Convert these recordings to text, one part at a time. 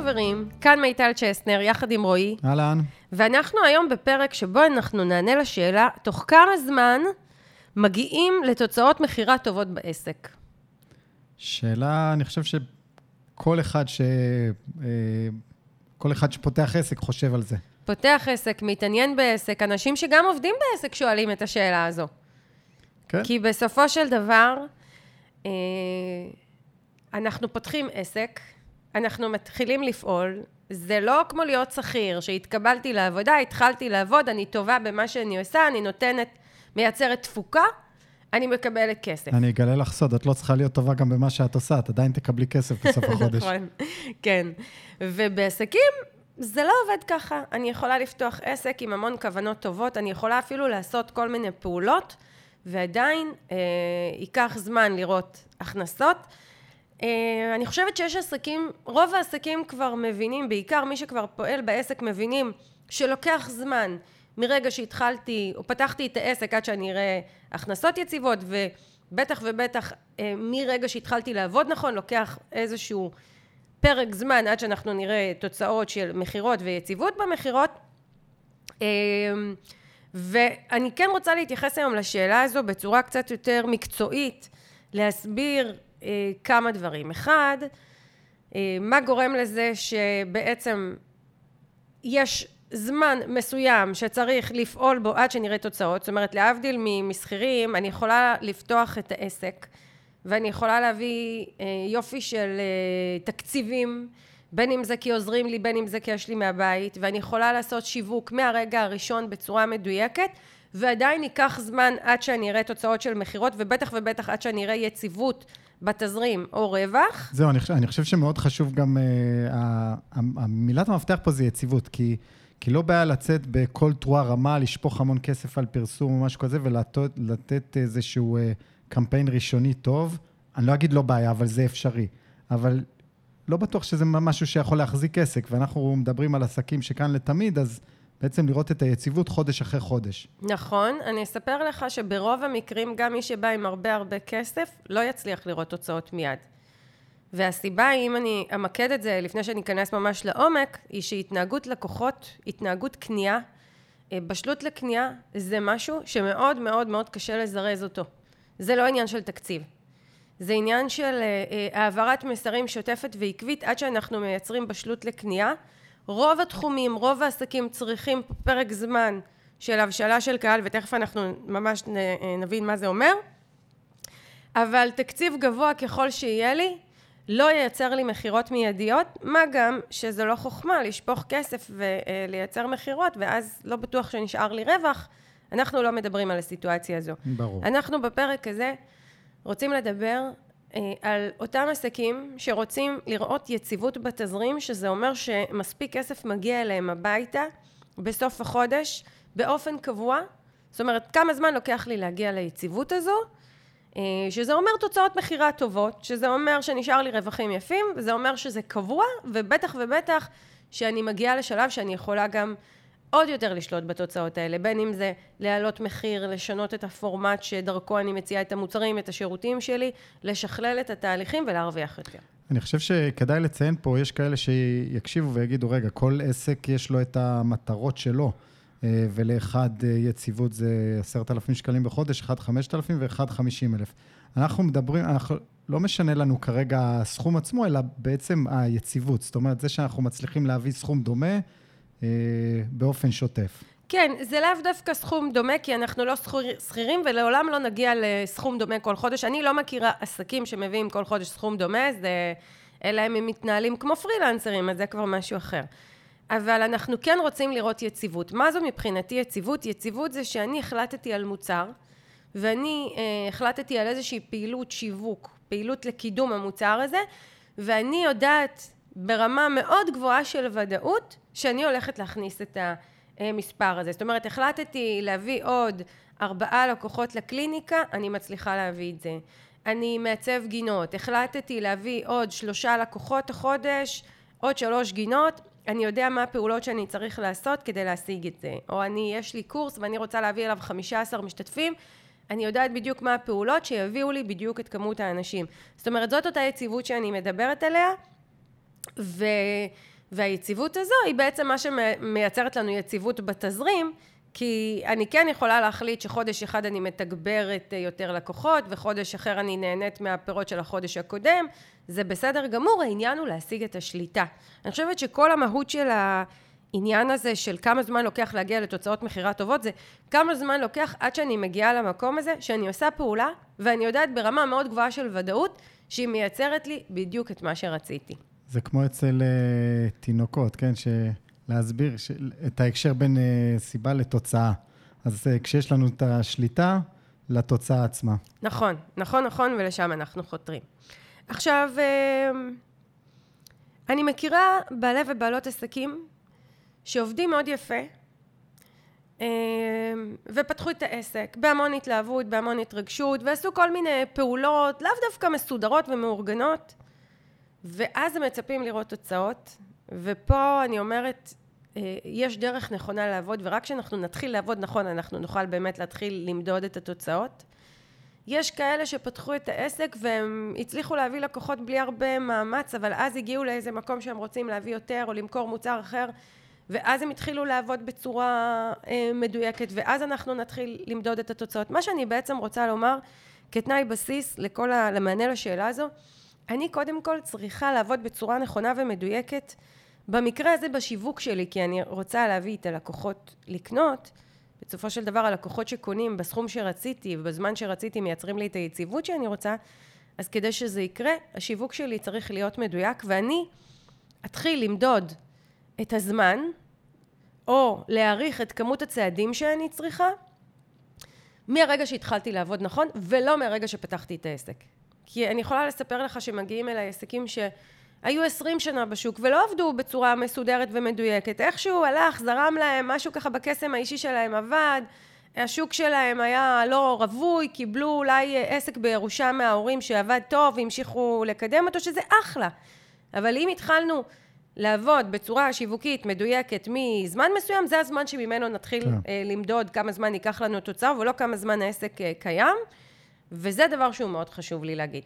חברים, כאן מיטל צ'סנר, יחד עם רועי, אהלן. ואנחנו היום בפרק שבו אנחנו נענה לשאלה, תוך כמה זמן מגיעים לתוצאות מכירה טובות בעסק? שאלה, אני חושב שכל אחד ש... אה, כל אחד שפותח עסק חושב על זה. פותח עסק, מתעניין בעסק, אנשים שגם עובדים בעסק שואלים את השאלה הזו. כן? כי בסופו של דבר, אה, אנחנו פותחים עסק, אנחנו מתחילים לפעול, זה לא כמו להיות שכיר, שהתקבלתי לעבודה, התחלתי לעבוד, אני טובה במה שאני עושה, אני נותנת, מייצרת תפוקה, אני מקבלת כסף. אני אגלה לך סוד, את לא צריכה להיות טובה גם במה שאת עושה, את עדיין תקבלי כסף בסוף החודש. נכון, כן. ובעסקים זה לא עובד ככה. אני יכולה לפתוח עסק עם המון כוונות טובות, אני יכולה אפילו לעשות כל מיני פעולות, ועדיין אה, ייקח זמן לראות הכנסות. אה, אני חושבת שיש עסקים, רוב העסקים כבר מבינים, בעיקר מי שכבר פועל בעסק מבינים שלוקח זמן מרגע שהתחלתי, או פתחתי את העסק עד שאני אראה הכנסות יציבות, ובטח ובטח אה, מרגע שהתחלתי לעבוד נכון, לוקח איזשהו פרק זמן עד שאנחנו נראה תוצאות של מכירות ויציבות במכירות. אה, ואני כן רוצה להתייחס היום לשאלה הזו בצורה קצת יותר מקצועית, להסביר כמה דברים. אחד, אה, מה גורם לזה שבעצם יש זמן מסוים שצריך לפעול בו עד שנראה תוצאות, זאת אומרת להבדיל משכירים, אני יכולה לפתוח את העסק ואני יכולה להביא אה, יופי של תקציבים, בין אם זה כי עוזרים לי, בין אם זה כי יש לי מהבית, ואני יכולה לעשות שיווק מהרגע הראשון בצורה מדויקת, ועדיין ייקח זמן עד שאני אראה תוצאות של מכירות, ובטח ובטח עד שאני אראה יציבות בתזרים או רווח. זהו, אני, אני חושב שמאוד חשוב גם, uh, המילת המפתח פה זה יציבות, כי, כי לא בעיה לצאת בכל תרועה רמה, לשפוך המון כסף על פרסום או משהו כזה, ולתת איזשהו uh, קמפיין ראשוני טוב. אני לא אגיד לא בעיה, אבל זה אפשרי. אבל לא בטוח שזה משהו שיכול להחזיק עסק, ואנחנו מדברים על עסקים שכאן לתמיד, אז בעצם לראות את היציבות חודש אחרי חודש. נכון, אני אספר לך שברוב המקרים גם מי שבא עם הרבה הרבה כסף לא יצליח לראות תוצאות מיד. והסיבה, אם אני אמקד את זה לפני שאני אכנס ממש לעומק, היא שהתנהגות לקוחות, התנהגות קנייה, אה, בשלות לקנייה זה משהו שמאוד מאוד מאוד קשה לזרז אותו. זה לא עניין של תקציב. זה עניין של אה, אה, העברת מסרים שוטפת ועקבית עד שאנחנו מייצרים בשלות לקנייה. רוב התחומים, רוב העסקים צריכים פרק זמן של הבשלה של קהל, ותכף אנחנו ממש נבין מה זה אומר, אבל תקציב גבוה ככל שיהיה לי, לא ייצר לי מכירות מיידיות, מה גם שזה לא חוכמה לשפוך כסף ולייצר מכירות, ואז לא בטוח שנשאר לי רווח. אנחנו לא מדברים על הסיטואציה הזו. ברור. אנחנו בפרק הזה רוצים לדבר אה, על אותם עסקים שרוצים לראות יציבות בתזרים, שזה אומר שמספיק כסף מגיע אליהם הביתה בסוף החודש באופן קבוע. זאת אומרת, כמה זמן לוקח לי להגיע ליציבות הזו, אה, שזה אומר תוצאות מכירה טובות, שזה אומר שנשאר לי רווחים יפים, וזה אומר שזה קבוע, ובטח ובטח שאני מגיעה לשלב שאני יכולה גם עוד יותר לשלוט בתוצאות האלה, בין אם זה להעלות מחיר, לשנות את הפורמט שדרכו אני מציעה את המוצרים, את השירותים שלי, לשכלל את התהליכים ולהרוויח יותר. אני חושב שכדאי לציין פה, יש כאלה שיקשיבו ויגידו, רגע, כל עסק יש לו את המטרות שלו, אה, ולאחד אה, יציבות זה עשרת אלפים שקלים בחודש, אחד חמשת אלפים ואחד חמישים אלף. אנחנו מדברים, אנחנו, לא משנה לנו כרגע הסכום עצמו, אלא בעצם היציבות. זאת אומרת, זה שאנחנו מצליחים להביא סכום דומה, באופן שוטף. כן, זה לאו דווקא סכום דומה, כי אנחנו לא שכירים ולעולם לא נגיע לסכום דומה כל חודש. אני לא מכירה עסקים שמביאים כל חודש סכום דומה, זה... אלא הם מתנהלים כמו פרילנסרים, אז זה כבר משהו אחר. אבל אנחנו כן רוצים לראות יציבות. מה זו מבחינתי יציבות? יציבות זה שאני החלטתי על מוצר, ואני אה, החלטתי על איזושהי פעילות שיווק, פעילות לקידום המוצר הזה, ואני יודעת ברמה מאוד גבוהה של ודאות שאני הולכת להכניס את המספר הזה. זאת אומרת, החלטתי להביא עוד ארבעה לקוחות לקליניקה, אני מצליחה להביא את זה. אני מעצב גינות, החלטתי להביא עוד שלושה לקוחות החודש, עוד שלוש גינות, אני יודע מה הפעולות שאני צריך לעשות כדי להשיג את זה. או אני, יש לי קורס ואני רוצה להביא אליו חמישה עשר משתתפים, אני יודעת בדיוק מה הפעולות שיביאו לי בדיוק את כמות האנשים. זאת אומרת, זאת אותה יציבות שאני מדברת עליה, ו... והיציבות הזו היא בעצם מה שמייצרת לנו יציבות בתזרים, כי אני כן יכולה להחליט שחודש אחד אני מתגברת יותר לקוחות, וחודש אחר אני נהנית מהפירות של החודש הקודם, זה בסדר גמור, העניין הוא להשיג את השליטה. אני חושבת שכל המהות של העניין הזה של כמה זמן לוקח להגיע לתוצאות מכירה טובות, זה כמה זמן לוקח עד שאני מגיעה למקום הזה, שאני עושה פעולה, ואני יודעת ברמה מאוד גבוהה של ודאות, שהיא מייצרת לי בדיוק את מה שרציתי. זה כמו אצל uh, תינוקות, כן? להסביר ש... את ההקשר בין uh, סיבה לתוצאה. אז uh, כשיש לנו את השליטה, לתוצאה עצמה. נכון, נכון, נכון, ולשם אנחנו חותרים. עכשיו, uh, אני מכירה בעלי ובעלות עסקים שעובדים מאוד יפה, uh, ופתחו את העסק בהמון התלהבות, בהמון התרגשות, ועשו כל מיני פעולות, לאו דווקא מסודרות ומאורגנות, ואז הם מצפים לראות תוצאות, ופה אני אומרת, אה, יש דרך נכונה לעבוד, ורק כשאנחנו נתחיל לעבוד נכון, אנחנו נוכל באמת להתחיל למדוד את התוצאות. יש כאלה שפתחו את העסק והם הצליחו להביא לקוחות בלי הרבה מאמץ, אבל אז הגיעו לאיזה מקום שהם רוצים להביא יותר או למכור מוצר אחר, ואז הם התחילו לעבוד בצורה אה, מדויקת, ואז אנחנו נתחיל למדוד את התוצאות. מה שאני בעצם רוצה לומר, כתנאי בסיס לכל ה... למענה לשאלה הזו, אני קודם כל צריכה לעבוד בצורה נכונה ומדויקת, במקרה הזה בשיווק שלי, כי אני רוצה להביא את הלקוחות לקנות, בסופו של דבר הלקוחות שקונים בסכום שרציתי ובזמן שרציתי מייצרים לי את היציבות שאני רוצה, אז כדי שזה יקרה, השיווק שלי צריך להיות מדויק, ואני אתחיל למדוד את הזמן, או להעריך את כמות הצעדים שאני צריכה, מהרגע שהתחלתי לעבוד נכון, ולא מהרגע שפתחתי את העסק. כי אני יכולה לספר לך שמגיעים אליי עסקים שהיו עשרים שנה בשוק ולא עבדו בצורה מסודרת ומדויקת. איכשהו הלך, זרם להם, משהו ככה בקסם האישי שלהם עבד, השוק שלהם היה לא רווי, קיבלו אולי עסק בירושה מההורים שעבד טוב והמשיכו לקדם אותו, שזה אחלה. אבל אם התחלנו לעבוד בצורה שיווקית מדויקת מזמן מסוים, זה הזמן שממנו נתחיל כן. אה, למדוד כמה זמן ייקח לנו תוצר ולא כמה זמן העסק אה, קיים. וזה דבר שהוא מאוד חשוב לי להגיד.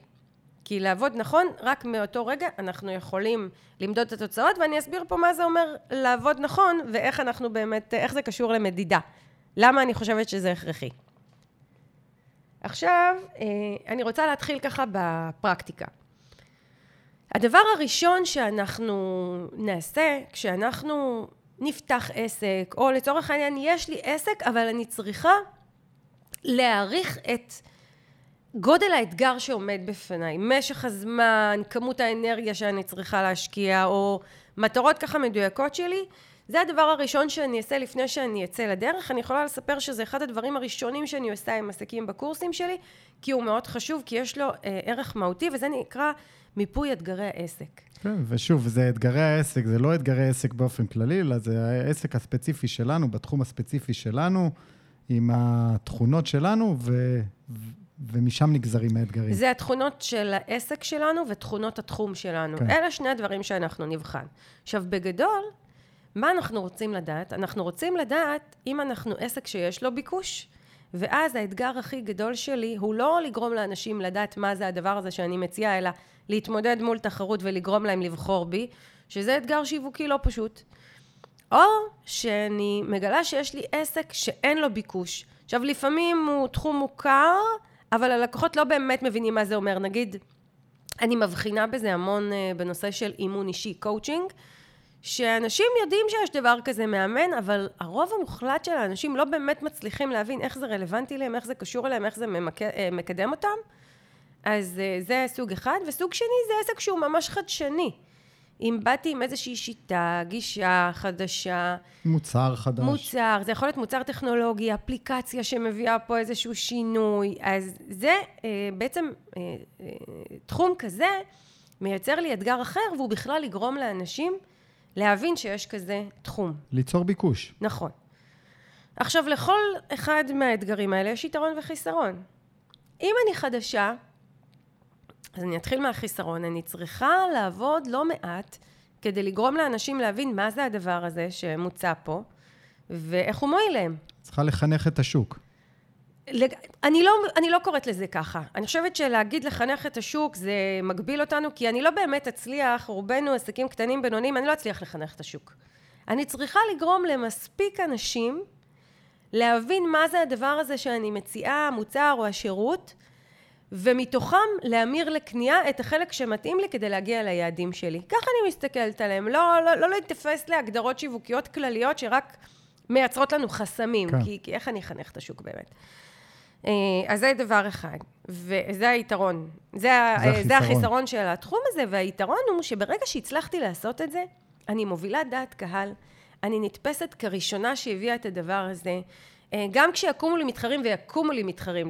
כי לעבוד נכון, רק מאותו רגע אנחנו יכולים למדוד את התוצאות, ואני אסביר פה מה זה אומר לעבוד נכון, ואיך אנחנו באמת, איך זה קשור למדידה. למה אני חושבת שזה הכרחי. עכשיו, אה, אני רוצה להתחיל ככה בפרקטיקה. הדבר הראשון שאנחנו נעשה כשאנחנו נפתח עסק, או לצורך העניין יש לי עסק, אבל אני צריכה להעריך את גודל האתגר שעומד בפניי, משך הזמן, כמות האנרגיה שאני צריכה להשקיע, או מטרות ככה מדויקות שלי, זה הדבר הראשון שאני אעשה לפני שאני אצא לדרך. אני יכולה לספר שזה אחד הדברים הראשונים שאני עושה עם עסקים בקורסים שלי, כי הוא מאוד חשוב, כי יש לו אה, ערך מהותי, וזה נקרא מיפוי אתגרי העסק. כן, ושוב, זה אתגרי העסק, זה לא אתגרי העסק באופן כללי, אלא זה העסק הספציפי שלנו, בתחום הספציפי שלנו, עם התכונות שלנו, ו... ומשם נגזרים האתגרים. זה התכונות של העסק שלנו ותכונות התחום שלנו. כן. אלה שני הדברים שאנחנו נבחן. עכשיו, בגדול, מה אנחנו רוצים לדעת? אנחנו רוצים לדעת אם אנחנו עסק שיש לו ביקוש, ואז האתגר הכי גדול שלי הוא לא לגרום לאנשים לדעת מה זה הדבר הזה שאני מציעה, אלא להתמודד מול תחרות ולגרום להם לבחור בי, שזה אתגר שיווקי לא פשוט. או שאני מגלה שיש לי עסק שאין לו ביקוש. עכשיו, לפעמים הוא תחום מוכר, אבל הלקוחות לא באמת מבינים מה זה אומר. נגיד, אני מבחינה בזה המון אה, בנושא של אימון אישי, קואוצ'ינג, שאנשים יודעים שיש דבר כזה מאמן, אבל הרוב המוחלט של האנשים לא באמת מצליחים להבין איך זה רלוונטי להם, איך זה קשור אליהם, איך זה ממק... אה, מקדם אותם. אז uh, זה סוג אחד, וסוג שני זה עסק שהוא ממש חדשני. אם באתי עם איזושהי שיטה, גישה חדשה. מוצר חדש. מוצר, זה יכול להיות מוצר טכנולוגי, אפליקציה שמביאה פה איזשהו שינוי. אז זה אה, בעצם, אה, אה, תחום כזה מייצר לי אתגר אחר, והוא בכלל לגרום לאנשים להבין שיש כזה תחום. ליצור ביקוש. נכון. עכשיו, לכל אחד מהאתגרים האלה יש יתרון וחיסרון. אם אני חדשה, אז אני אתחיל מהחיסרון. אני צריכה לעבוד לא מעט כדי לגרום לאנשים להבין מה זה הדבר הזה שמוצע פה, ואיך הוא מועיל להם. צריכה לחנך את השוק. אני לא, אני לא קוראת לזה ככה. אני חושבת שלהגיד לחנך את השוק זה מגביל אותנו, כי אני לא באמת אצליח, רובנו עסקים קטנים, בינוניים, אני לא אצליח לחנך את השוק. אני צריכה לגרום למספיק אנשים להבין מה זה הדבר הזה שאני מציעה, המוצר או השירות, ומתוכם להמיר לקנייה את החלק שמתאים לי כדי להגיע ליעדים שלי. ככה אני מסתכלת עליהם, לא, לא, לא להתפס להגדרות שיווקיות כלליות שרק מייצרות לנו חסמים, כן. כי, כי איך אני אחנך את השוק באמת? אה, אז זה דבר אחד, וזה היתרון. זה, זה, החיסרון. זה החיסרון של התחום הזה, והיתרון הוא שברגע שהצלחתי לעשות את זה, אני מובילה דעת קהל, אני נתפסת כראשונה שהביאה את הדבר הזה. אה, גם כשיקומו לי מתחרים ויקומו לי מתחרים.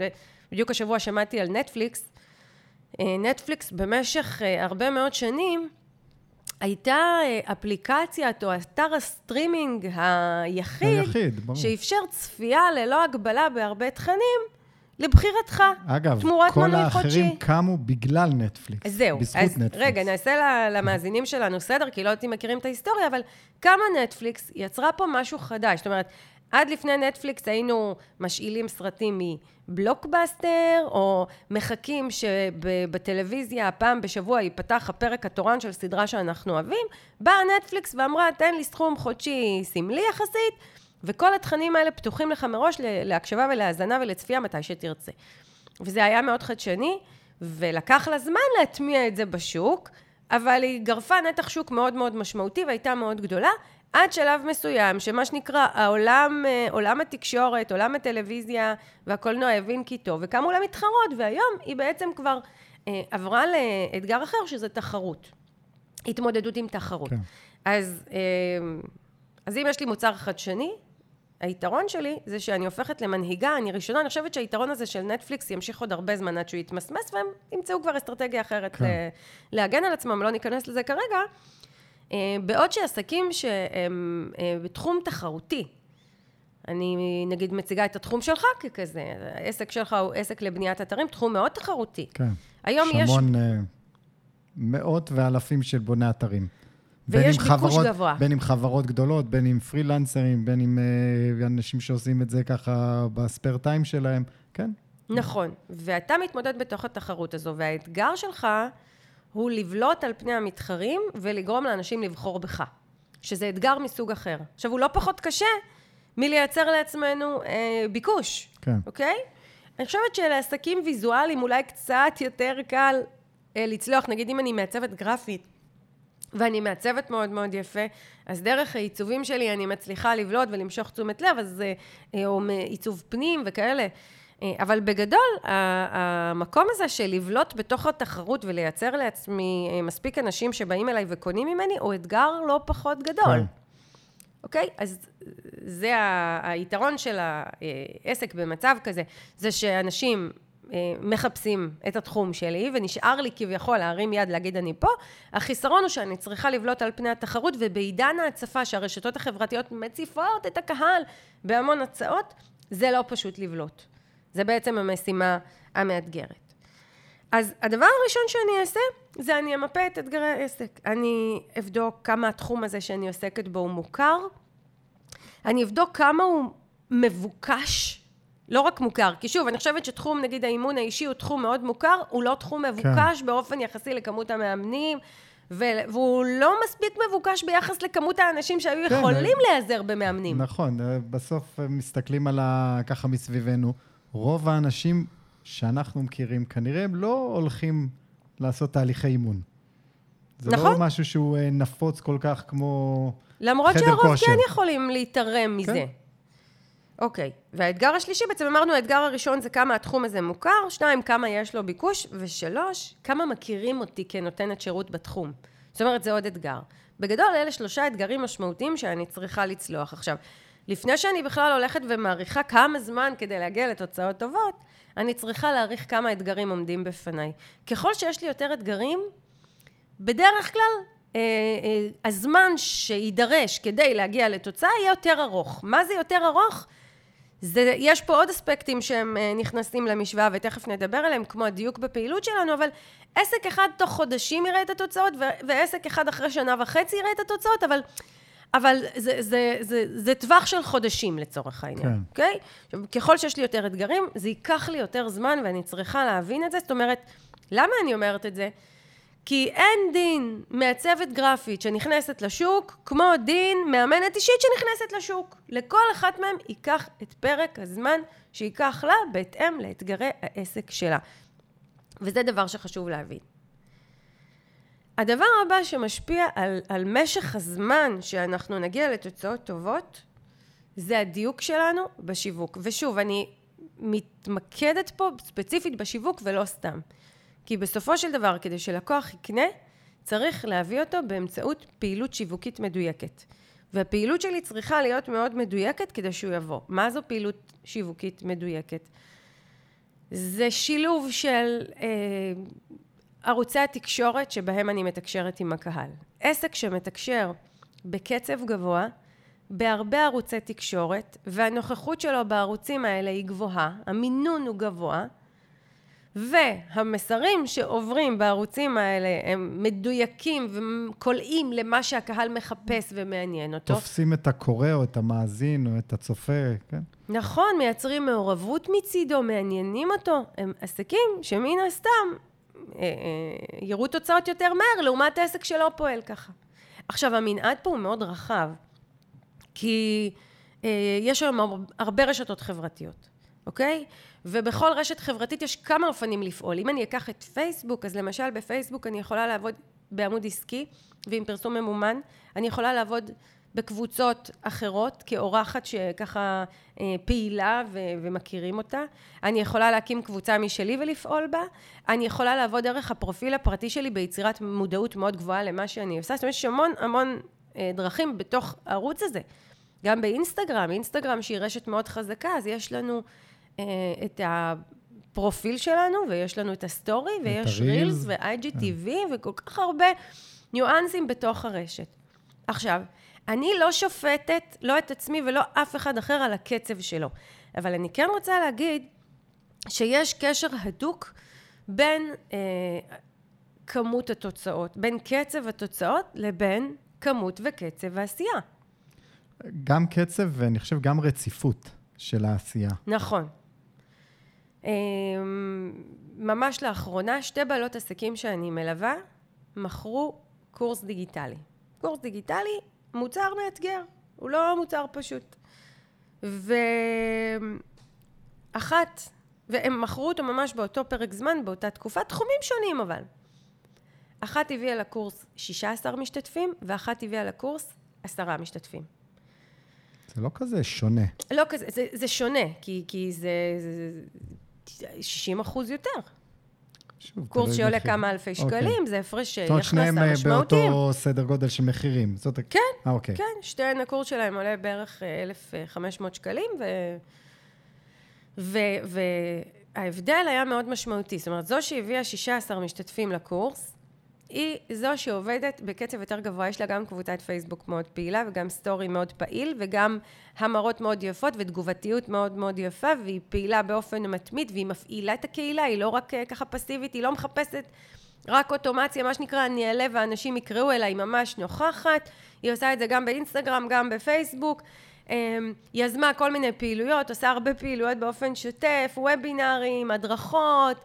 בדיוק השבוע שמעתי על נטפליקס. אה, נטפליקס במשך הרבה מאוד שנים הייתה אפליקציית או אתר הסטרימינג היחיד, היחיד שאפשר צפייה ללא הגבלה בהרבה תכנים, לבחירתך. אגב, כל האחרים חודשי. קמו בגלל נטפליקס. זהו. בזכות אז נטפליקס. רגע, נעשה למאזינים שלנו סדר, כי לא יודעים מכירים את ההיסטוריה, אבל כמה נטפליקס יצרה פה משהו חדש. זאת אומרת, עד לפני נטפליקס היינו משאילים סרטים מבלוקבאסטר, או מחכים שבטלוויזיה פעם בשבוע ייפתח הפרק התורן של סדרה שאנחנו אוהבים. באה נטפליקס ואמרה, תן לי סכום חודשי סמלי יחסית, וכל התכנים האלה פתוחים לך מראש להקשבה ולהאזנה ולצפייה מתי שתרצה. וזה היה מאוד חדשני, ולקח לה זמן להטמיע את זה בשוק, אבל היא גרפה נתח שוק מאוד מאוד משמעותי והייתה מאוד גדולה, עד שלב מסוים, שמה שנקרא העולם, אה, עולם התקשורת, עולם הטלוויזיה והקולנוע הבין כי טוב, וקמו לה מתחרות, והיום היא בעצם כבר אה, עברה לאתגר אחר, שזה תחרות. התמודדות עם תחרות. כן. אז, אה, אז אם יש לי מוצר חדשני, היתרון שלי זה שאני הופכת למנהיגה, אני ראשונה, אני חושבת שהיתרון הזה של נטפליקס ימשיך עוד הרבה זמן עד שהוא יתמסמס, והם ימצאו כבר אסטרטגיה אחרת כן. להגן על עצמם, לא ניכנס לזה כרגע. אה, בעוד שעסקים שהם אה, בתחום תחרותי, אני נגיד מציגה את התחום שלך ככזה, העסק שלך הוא עסק לבניית אתרים, תחום מאוד תחרותי. כן. היום יש... המון uh, מאות ואלפים של בוני אתרים. ויש ביקוש חברות, גבוה. בין עם חברות גדולות, בין עם פרילנסרים, בין עם uh, אנשים שעושים את זה ככה בספייר טיים שלהם, כן. נכון, ואתה מתמודד בתוך התחרות הזו, והאתגר שלך הוא לבלוט על פני המתחרים ולגרום לאנשים לבחור בך, שזה אתגר מסוג אחר. עכשיו, הוא לא פחות קשה מלייצר לעצמנו אה, ביקוש, כן. אוקיי? אני חושבת שלעסקים ויזואליים אולי קצת יותר קל אה, לצלוח, נגיד אם אני מעצבת גרפית, ואני מעצבת מאוד מאוד יפה, אז דרך העיצובים שלי אני מצליחה לבלוט ולמשוך תשומת לב, אז, אה, או עיצוב פנים וכאלה. אה, אבל בגדול, המקום הזה של לבלוט בתוך התחרות ולייצר לעצמי אה, מספיק אנשים שבאים אליי וקונים ממני, הוא אתגר לא פחות גדול. כן. אוקיי? אז זה היתרון של העסק במצב כזה, זה שאנשים אה, מחפשים את התחום שלי, ונשאר לי כביכול להרים יד להגיד אני פה. החיסרון הוא שאני צריכה לבלוט על פני התחרות, ובעידן ההצפה שהרשתות החברתיות מציפות את הקהל בהמון הצעות, זה לא פשוט לבלוט. זה בעצם המשימה המאתגרת. אז הדבר הראשון שאני אעשה, זה אני אמפה את אתגרי העסק. אני אבדוק כמה התחום הזה שאני עוסקת בו הוא מוכר, אני אבדוק כמה הוא מבוקש, לא רק מוכר, כי שוב, אני חושבת שתחום, נגיד האימון האישי הוא תחום מאוד מוכר, הוא לא תחום מבוקש כן. באופן יחסי לכמות המאמנים, והוא לא מספיק מבוקש ביחס לכמות האנשים שהיו כן, יכולים אה, להיעזר במאמנים. נכון, אה, בסוף מסתכלים על ה... ככה מסביבנו. רוב האנשים שאנחנו מכירים, כנראה הם לא הולכים לעשות תהליכי אימון. זה לא נכון. לא משהו שהוא אה, נפוץ כל כך כמו למרות שהרוב כן יכולים להתערם מזה. כן. אוקיי, והאתגר השלישי, בעצם אמרנו, האתגר הראשון זה כמה התחום הזה מוכר, שניים, כמה יש לו ביקוש, ושלוש, כמה מכירים אותי כנותנת שירות בתחום. זאת אומרת, זה עוד אתגר. בגדול, אלה שלושה אתגרים משמעותיים שאני צריכה לצלוח. עכשיו, לפני שאני בכלל הולכת ומעריכה כמה זמן כדי להגיע לתוצאות טובות, אני צריכה להעריך כמה אתגרים עומדים בפניי. ככל שיש לי יותר אתגרים, בדרך כלל אה, אה, הזמן שיידרש כדי להגיע לתוצאה יהיה יותר ארוך. מה זה יותר ארוך? זה, יש פה עוד אספקטים שהם אה, נכנסים למשוואה ותכף נדבר עליהם, כמו הדיוק בפעילות שלנו, אבל עסק אחד תוך חודשים יראה את התוצאות, ועסק אחד אחרי שנה וחצי יראה את התוצאות, אבל אבל זה, זה, זה, זה טווח של חודשים לצורך העניין, אוקיי? כן. Okay? ככל שיש לי יותר אתגרים, זה ייקח לי יותר זמן ואני צריכה להבין את זה. זאת אומרת, למה אני אומרת את זה? כי אין דין מעצבת גרפית שנכנסת לשוק, כמו דין מאמנת אישית שנכנסת לשוק. לכל אחת מהם ייקח את פרק הזמן שייקח לה בהתאם לאתגרי העסק שלה. וזה דבר שחשוב להבין. הדבר הבא שמשפיע על, על משך הזמן שאנחנו נגיע לתוצאות טובות, זה הדיוק שלנו בשיווק. ושוב, אני מתמקדת פה ספציפית בשיווק ולא סתם. כי בסופו של דבר, כדי שלקוח יקנה, צריך להביא אותו באמצעות פעילות שיווקית מדויקת. והפעילות שלי צריכה להיות מאוד מדויקת כדי שהוא יבוא. מה זו פעילות שיווקית מדויקת? זה שילוב של אה, ערוצי התקשורת שבהם אני מתקשרת עם הקהל. עסק שמתקשר בקצב גבוה, בהרבה ערוצי תקשורת, והנוכחות שלו בערוצים האלה היא גבוהה, המינון הוא גבוה, והמסרים שעוברים בערוצים האלה הם מדויקים וקולעים למה שהקהל מחפש ומעניין אותו. תופסים את הקורא או את המאזין או את הצופה, כן? נכון, מייצרים מעורבות מצידו, מעניינים אותו. הם עסקים שמן הסתם יראו תוצאות יותר מהר לעומת העסק שלא פועל ככה. עכשיו, המנעד פה הוא מאוד רחב, כי אה, יש היום הרבה רשתות חברתיות, אוקיי? ובכל רשת חברתית יש כמה אופנים לפעול. אם אני אקח את פייסבוק, אז למשל בפייסבוק אני יכולה לעבוד בעמוד עסקי ועם פרסום ממומן. אני יכולה לעבוד בקבוצות אחרות, כאורחת שככה אה, פעילה ו- ומכירים אותה. אני יכולה להקים קבוצה משלי ולפעול בה. אני יכולה לעבוד דרך הפרופיל הפרטי שלי ביצירת מודעות מאוד גבוהה למה שאני עושה. זאת אומרת, יש המון המון אה, דרכים בתוך הערוץ הזה. גם באינסטגרם, אינסטגרם שהיא רשת מאוד חזקה, אז יש לנו אה, את הפרופיל שלנו, ויש לנו את ה story, ויש reels ו-IGTV, וכל כך הרבה ניואנסים בתוך הרשת. עכשיו, אני לא שופטת, לא את עצמי ולא אף אחד אחר על הקצב שלו. אבל אני כן רוצה להגיד שיש קשר הדוק בין אה, כמות התוצאות, בין קצב התוצאות לבין כמות וקצב העשייה. גם קצב ואני חושב גם רציפות של העשייה. נכון. אה, ממש לאחרונה, שתי בעלות עסקים שאני מלווה מכרו קורס דיגיטלי. קורס דיגיטלי מוצר מאתגר, הוא לא מוצר פשוט. ואחת, והם מכרו אותו ממש באותו פרק זמן, באותה תקופה, תחומים שונים אבל. אחת הביאה לקורס 16 משתתפים, ואחת הביאה לקורס 10 משתתפים. זה לא כזה שונה. לא כזה, זה, זה שונה, כי, כי זה, זה 60 אחוז יותר. שוב, קורס שעולה מחיר. כמה אלפי שקלים, אוקיי. זה הפרש יחסה משמעותיים. זאת אומרת, שניהם באותו סדר גודל של מחירים. זאת... כן, 아, אוקיי. כן, שתיהן הקורס שלהם עולה בערך 1,500 שקלים, ו... ו... וההבדל היה מאוד משמעותי. זאת אומרת, זו שהביאה 16 משתתפים לקורס, היא זו שעובדת בקצב יותר גבוה, יש לה גם קבוצת פייסבוק מאוד פעילה וגם סטורי מאוד פעיל וגם המרות מאוד יפות ותגובתיות מאוד מאוד יפה והיא פעילה באופן מתמיד והיא מפעילה את הקהילה, היא לא רק אה, ככה פסיבית, היא לא מחפשת רק אוטומציה, מה שנקרא אני אעלה ואנשים יקראו אלא היא ממש נוכחת, היא עושה את זה גם באינסטגרם, גם בפייסבוק, אמ, יזמה כל מיני פעילויות, עושה הרבה פעילויות באופן שוטף, וובינארים, הדרכות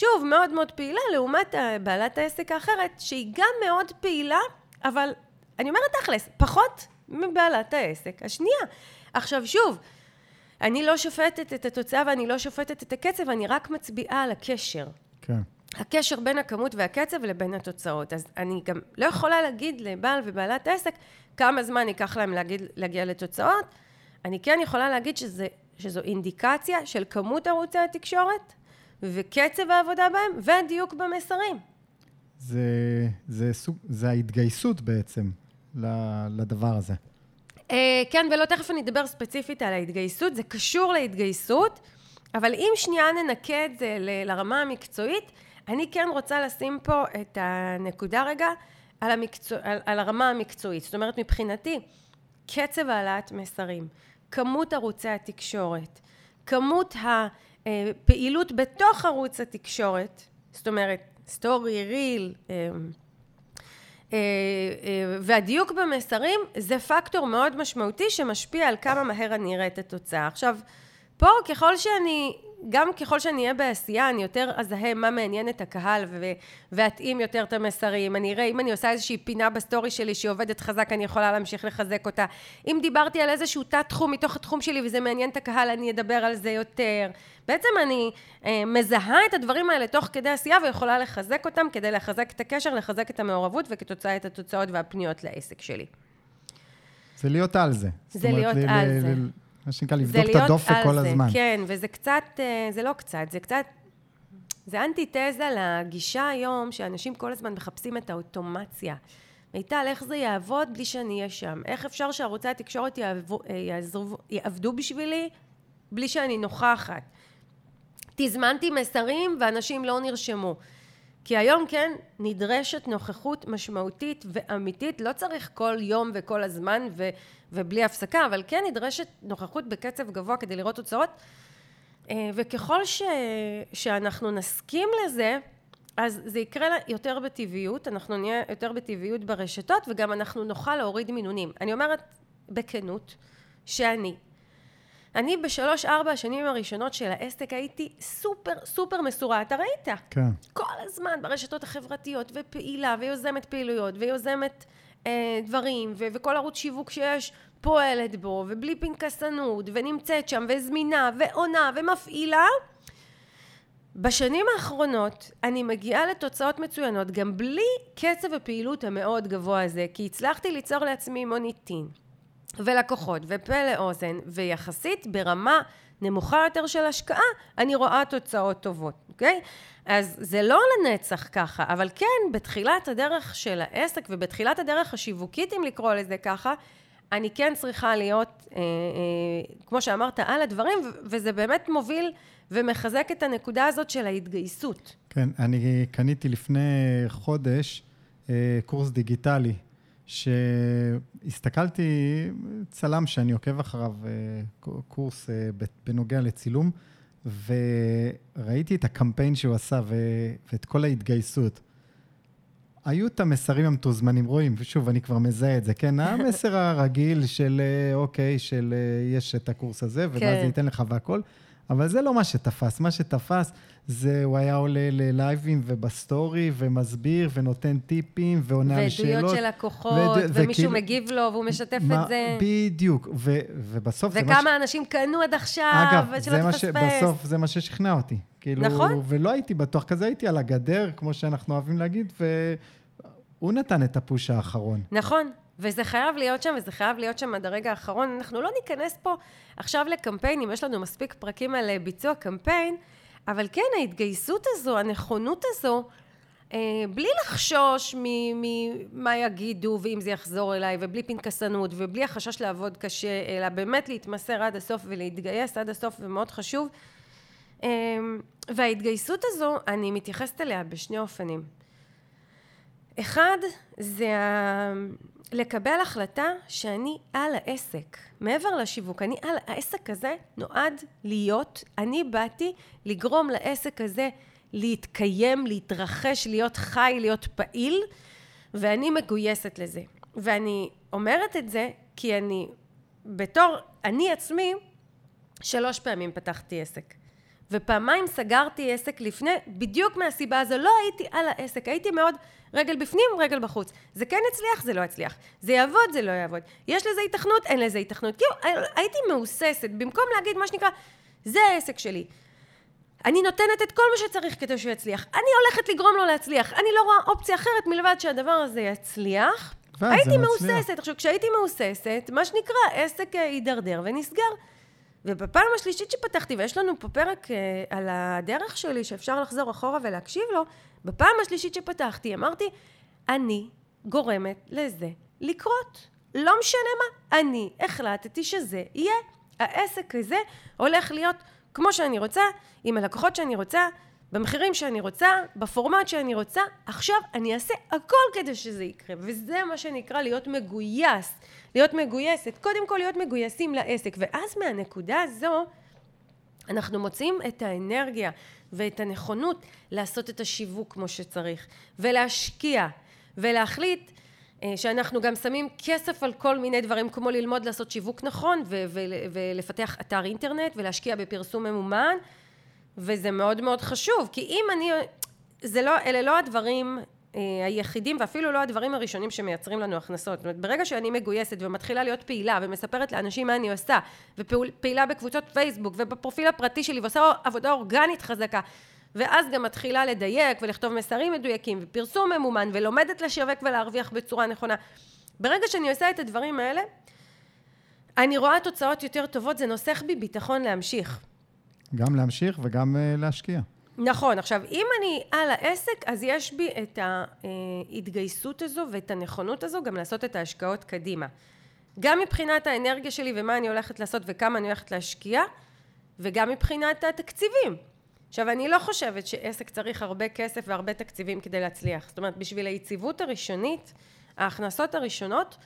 שוב, מאוד מאוד פעילה, לעומת בעלת העסק האחרת, שהיא גם מאוד פעילה, אבל אני אומרת תכלס, פחות מבעלת העסק השנייה. עכשיו שוב, אני לא שופטת את התוצאה ואני לא שופטת את הקצב, אני רק מצביעה על הקשר. כן. הקשר בין הכמות והקצב לבין התוצאות. אז אני גם לא יכולה להגיד לבעל ובעלת העסק כמה זמן ייקח להם להגיד, להגיע לתוצאות. אני כן יכולה להגיד שזה, שזו אינדיקציה של כמות ערוצי התקשורת וקצב העבודה בהם, והדיוק במסרים. זה, זה, סוג, זה ההתגייסות בעצם לדבר הזה. אה, כן, ולא, תכף אני אדבר ספציפית על ההתגייסות, זה קשור להתגייסות, אבל אם שנייה ננקה את זה לרמה המקצועית, אני כן רוצה לשים פה את הנקודה רגע על, המקצוע, על, על הרמה המקצועית. זאת אומרת, מבחינתי, קצב העלאת מסרים, כמות ערוצי התקשורת, כמות ה... אה, פעילות בתוך ערוץ התקשורת, זאת אומרת, סטורי, ריל, אה, אה, והדיוק במסרים זה פקטור מאוד משמעותי שמשפיע על כמה מהר אני אראה את התוצאה. עכשיו, פה ככל שאני גם ככל שאני אהיה בעשייה, אני יותר אזהה מה מעניין את הקהל ו- ואתאים יותר את המסרים. אני אראה, אם אני עושה איזושהי פינה בסטורי שלי שהיא עובדת חזק, אני יכולה להמשיך לחזק אותה. אם דיברתי על איזשהו תת-תחום מתוך התחום שלי וזה מעניין את הקהל, אני אדבר על זה יותר. בעצם אני אה, מזהה את הדברים האלה תוך כדי עשייה ויכולה לחזק אותם כדי לחזק את הקשר, לחזק את המעורבות וכתוצאה את התוצאות והפניות לעסק שלי. זה להיות על זה. זה להיות על זה. מה שנקרא, לבדוק את הדופק כל זה, הזמן. כן, וזה קצת, אה, זה לא קצת, זה קצת, זה אנטיתזה לגישה היום, שאנשים כל הזמן מחפשים את האוטומציה. מיטל, איך זה יעבוד בלי שאני אהיה שם? איך אפשר שערוצי התקשורת יעבו, אה, יעזרו, יעבדו בשבילי בלי שאני נוכחת? תזמנתי מסרים ואנשים לא נרשמו. כי היום כן נדרשת נוכחות משמעותית ואמיתית, לא צריך כל יום וכל הזמן ו, ובלי הפסקה, אבל כן נדרשת נוכחות בקצב גבוה כדי לראות תוצאות. אה, וככל ש, שאנחנו נסכים לזה, אז זה יקרה יותר בטבעיות, אנחנו נהיה יותר בטבעיות ברשתות וגם אנחנו נוכל להוריד מינונים. אני אומרת בכנות שאני אני בשלוש ארבע השנים הראשונות של העסק הייתי סופר סופר מסורה, אתה ראית? כן. כל הזמן ברשתות החברתיות, ופעילה, ויוזמת פעילויות, ויוזמת אה, דברים, ו- וכל ערוץ שיווק שיש פועלת בו, ובלי פנקסנות, ונמצאת שם, וזמינה, ועונה, ומפעילה. בשנים האחרונות אני מגיעה לתוצאות מצוינות גם בלי קצב הפעילות המאוד גבוה הזה, כי הצלחתי ליצור לעצמי מוניטין. ולקוחות ופה לאוזן, ויחסית ברמה נמוכה יותר של השקעה, אני רואה תוצאות טובות, אוקיי? אז זה לא לנצח ככה, אבל כן, בתחילת הדרך של העסק ובתחילת הדרך השיווקית, אם לקרוא לזה ככה, אני כן צריכה להיות, אה, אה, כמו שאמרת, על הדברים, וזה באמת מוביל ומחזק את הנקודה הזאת של ההתגייסות. כן, אני קניתי לפני חודש אה, קורס דיגיטלי שהסתכלתי, צלם שאני עוקב אחריו, אה, קורס אה, בנוגע לצילום, וראיתי את הקמפיין שהוא עשה ואת כל ההתגייסות. היו את המסרים המתוזמנים, רואים, ושוב, אני כבר מזהה את זה, כן? המסר הרגיל של, אה, אוקיי, של יש את הקורס הזה, ומה כן. זה ייתן לך והכל, אבל זה לא מה שתפס. מה שתפס זה, הוא היה עולה ללייבים ובסטורי, ומסביר, ונותן טיפים, ועונה על שאלות. ועדויות של לקוחות, וד... ומישהו וכאילו... מגיב לו, והוא משתף מה, את זה. בדיוק, ו... ובסוף זה מה ש... וכמה אנשים קנו עד עכשיו, אגב, זה מה ש... בסוף זה מה ששכנע אותי. כאילו, נכון. ולא הייתי בטוח, כזה הייתי על הגדר, כמו שאנחנו אוהבים להגיד, והוא נתן את הפוש האחרון. נכון. וזה חייב להיות שם, וזה חייב להיות שם עד הרגע האחרון. אנחנו לא ניכנס פה עכשיו לקמפיינים, יש לנו מספיק פרקים על אה, ביצוע קמפיין, אבל כן, ההתגייסות הזו, הנכונות הזו, אה, בלי לחשוש ממה יגידו ואם זה יחזור אליי, ובלי פנקסנות, ובלי החשש לעבוד קשה, אלא באמת להתמסר עד הסוף ולהתגייס עד הסוף, ומאוד חשוב. אה, וההתגייסות הזו, אני מתייחסת אליה בשני אופנים. אחד, זה לקבל החלטה שאני על העסק, מעבר לשיווק, אני על העסק הזה נועד להיות, אני באתי לגרום לעסק הזה להתקיים, להתרחש, להיות חי, להיות פעיל, ואני מגויסת לזה. ואני אומרת את זה כי אני, בתור, אני עצמי, שלוש פעמים פתחתי עסק. ופעמיים סגרתי עסק לפני, בדיוק מהסיבה הזו, לא הייתי על העסק, הייתי מאוד רגל בפנים, רגל בחוץ. זה כן יצליח, זה לא יצליח. זה יעבוד, זה לא יעבוד. יש לזה התכנות, אין לזה התכנות. כאילו, הייתי מהוססת, במקום להגיד מה שנקרא, זה העסק שלי. אני נותנת את כל מה שצריך כדי שהוא יצליח. אני הולכת לגרום לו להצליח. אני לא רואה אופציה אחרת מלבד שהדבר הזה יצליח. הייתי מהוססת. עכשיו, כשהייתי מהוססת, מה שנקרא, עסק הידרדר ונסגר. ובפעם השלישית שפתחתי, ויש לנו פה פרק אה, על הדרך שלי שאפשר לחזור אחורה ולהקשיב לו, בפעם השלישית שפתחתי אמרתי, אני גורמת לזה לקרות. לא משנה מה, אני החלטתי שזה יהיה. העסק הזה הולך להיות כמו שאני רוצה, עם הלקוחות שאני רוצה, במחירים שאני רוצה, בפורמט שאני רוצה, עכשיו אני אעשה הכל כדי שזה יקרה, וזה מה שנקרא להיות מגויס, להיות מגויסת, קודם כל להיות מגויסים לעסק, ואז מהנקודה הזו אנחנו מוצאים את האנרגיה ואת הנכונות לעשות את השיווק כמו שצריך, ולהשקיע, ולהחליט אה, שאנחנו גם שמים כסף על כל מיני דברים, כמו ללמוד לעשות שיווק נכון, ו- ו- ולפתח אתר אינטרנט, ולהשקיע בפרסום ממומן, וזה מאוד מאוד חשוב, כי אם אני... זה לא, אלה לא הדברים היחידים, ואפילו לא הדברים הראשונים שמייצרים לנו הכנסות. זאת אומרת, ברגע שאני מגויסת ומתחילה להיות פעילה, ומספרת לאנשים מה אני עושה, ופעילה בקבוצות פייסבוק, ובפרופיל הפרטי שלי, ועושה עבודה אורגנית חזקה, ואז גם מתחילה לדייק ולכתוב מסרים מדויקים ופרסום ממומן ולומדת לשווק ולהרוויח בצורה נכונה. ברגע שאני עושה את הדברים האלה, אני רואה תוצאות יותר טובות, זה נוסח בי ביטחון להמשיך. גם להמשיך וגם uh, להשקיע. נכון. עכשיו, אם אני על העסק, אז יש בי את ההתגייסות הזו ואת הנכונות הזו גם לעשות את ההשקעות קדימה. גם מבחינת האנרגיה שלי ומה אני הולכת לעשות וכמה אני הולכת להשקיע, וגם מבחינת התקציבים. עכשיו, אני לא חושבת שעסק צריך הרבה כסף והרבה תקציבים כדי להצליח. זאת אומרת, בשביל היציבות הראשונית, ההכנסות הראשונות,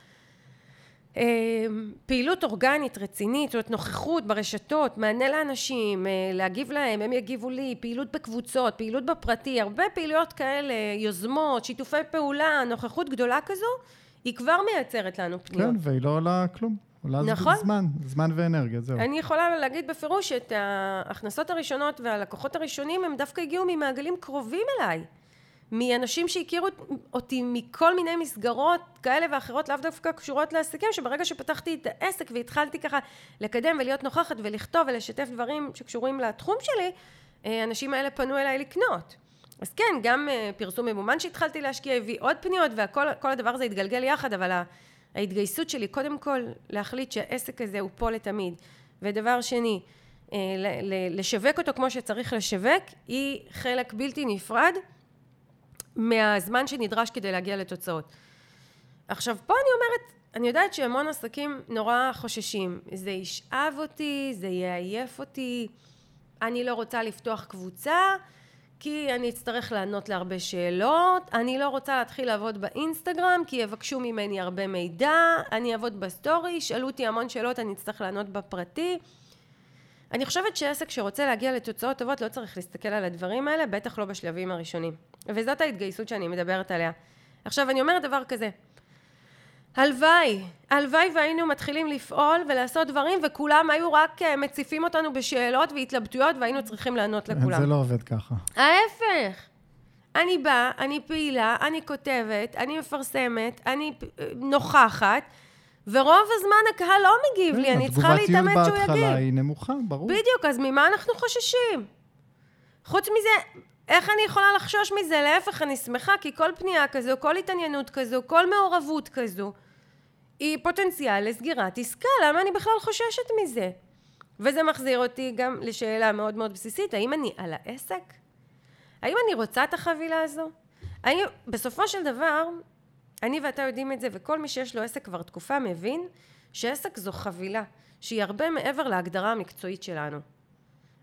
פעילות אורגנית, רצינית, זאת אומרת נוכחות ברשתות, מענה לאנשים, אה, להגיב להם, הם יגיבו לי, פעילות בקבוצות, פעילות בפרטי, הרבה פעילויות כאלה, יוזמות, שיתופי פעולה, נוכחות גדולה כזו, היא כבר מייצרת לנו פניות. כן, והיא לא עולה כלום. עולה נכון. זמן, זמן ואנרגיה, זהו. אני יכולה להגיד בפירוש את ההכנסות הראשונות והלקוחות הראשונים הם דווקא הגיעו ממעגלים קרובים אליי. מאנשים שהכירו אותי מכל מיני מסגרות כאלה ואחרות, לאו דווקא קשורות לעסקים, שברגע שפתחתי את העסק והתחלתי ככה לקדם ולהיות נוכחת ולכתוב ולשתף דברים שקשורים לתחום שלי, האנשים האלה פנו אליי לקנות. אז כן, גם אה, פרסום ממומן שהתחלתי להשקיע הביא עוד פניות והכל הדבר הזה התגלגל יחד, אבל ההתגייסות שלי, קודם כל להחליט שהעסק הזה הוא פה לתמיד, ודבר שני, אה, לשווק אותו כמו שצריך לשווק, היא חלק בלתי נפרד מהזמן שנדרש כדי להגיע לתוצאות. עכשיו, פה אני אומרת, אני יודעת שהמון עסקים נורא חוששים. זה ישאב אותי, זה יעייף אותי, אני לא רוצה לפתוח קבוצה, כי אני אצטרך לענות להרבה שאלות, אני לא רוצה להתחיל לעבוד באינסטגרם כי יבקשו ממני הרבה מידע, אני אעבוד בסטורי, ישאלו אותי המון שאלות, אני אצטרך לענות בפרטי. אני חושבת שעסק שרוצה להגיע לתוצאות טובות לא צריך להסתכל על הדברים האלה, בטח לא בשלבים הראשונים. וזאת ההתגייסות שאני מדברת עליה. עכשיו אני אומרת דבר כזה, הלוואי, הלוואי והיינו מתחילים לפעול ולעשות דברים וכולם היו רק אה, מציפים אותנו בשאלות והתלבטויות והיינו צריכים לענות לכולם. זה לא עובד ככה. ההפך. אני באה, אני פעילה, אני כותבת, אני מפרסמת, אני אה, נוכחת, ורוב הזמן הקהל לא מגיב לי, כן, אני צריכה להתאמץ שהוא יגיב. התגובתיות בהתחלה היא נמוכה, ברור. בדיוק, אז ממה אנחנו חוששים? חוץ מזה, איך אני יכולה לחשוש מזה? להפך, אני שמחה, כי כל פנייה כזו, כל התעניינות כזו, כל מעורבות כזו, היא פוטנציאל לסגירת עסקה, למה אני בכלל חוששת מזה? וזה מחזיר אותי גם לשאלה מאוד מאוד בסיסית, האם אני על העסק? האם אני רוצה את החבילה הזו? האם בסופו של דבר, אני ואתה יודעים את זה, וכל מי שיש לו עסק כבר תקופה מבין שעסק זו חבילה, שהיא הרבה מעבר להגדרה המקצועית שלנו.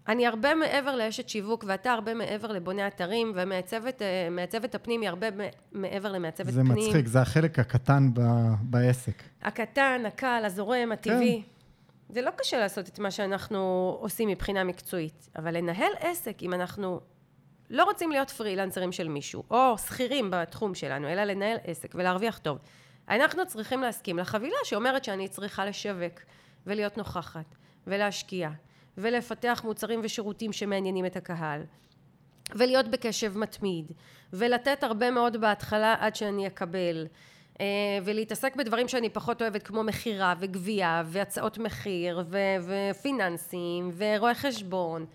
אני הרבה מעבר לאשת שיווק, ואתה הרבה מעבר לבוני אתרים, ומעצבת הפנים היא הרבה מעבר למעצבת פנים. זה מצחיק, זה החלק הקטן ב, בעסק. הקטן, הקל, הזורם, הטבעי. כן. זה לא קשה לעשות את מה שאנחנו עושים מבחינה מקצועית, אבל לנהל עסק, אם אנחנו לא רוצים להיות פרילנסרים של מישהו, או שכירים בתחום שלנו, אלא לנהל עסק ולהרוויח טוב, אנחנו צריכים להסכים לחבילה שאומרת שאני צריכה לשווק, ולהיות נוכחת, ולהשקיע. ולפתח מוצרים ושירותים שמעניינים את הקהל ולהיות בקשב מתמיד ולתת הרבה מאוד בהתחלה עד שאני אקבל אה, ולהתעסק בדברים שאני פחות אוהבת כמו מכירה וגבייה והצעות מחיר ו- ופיננסים ורואי חשבון.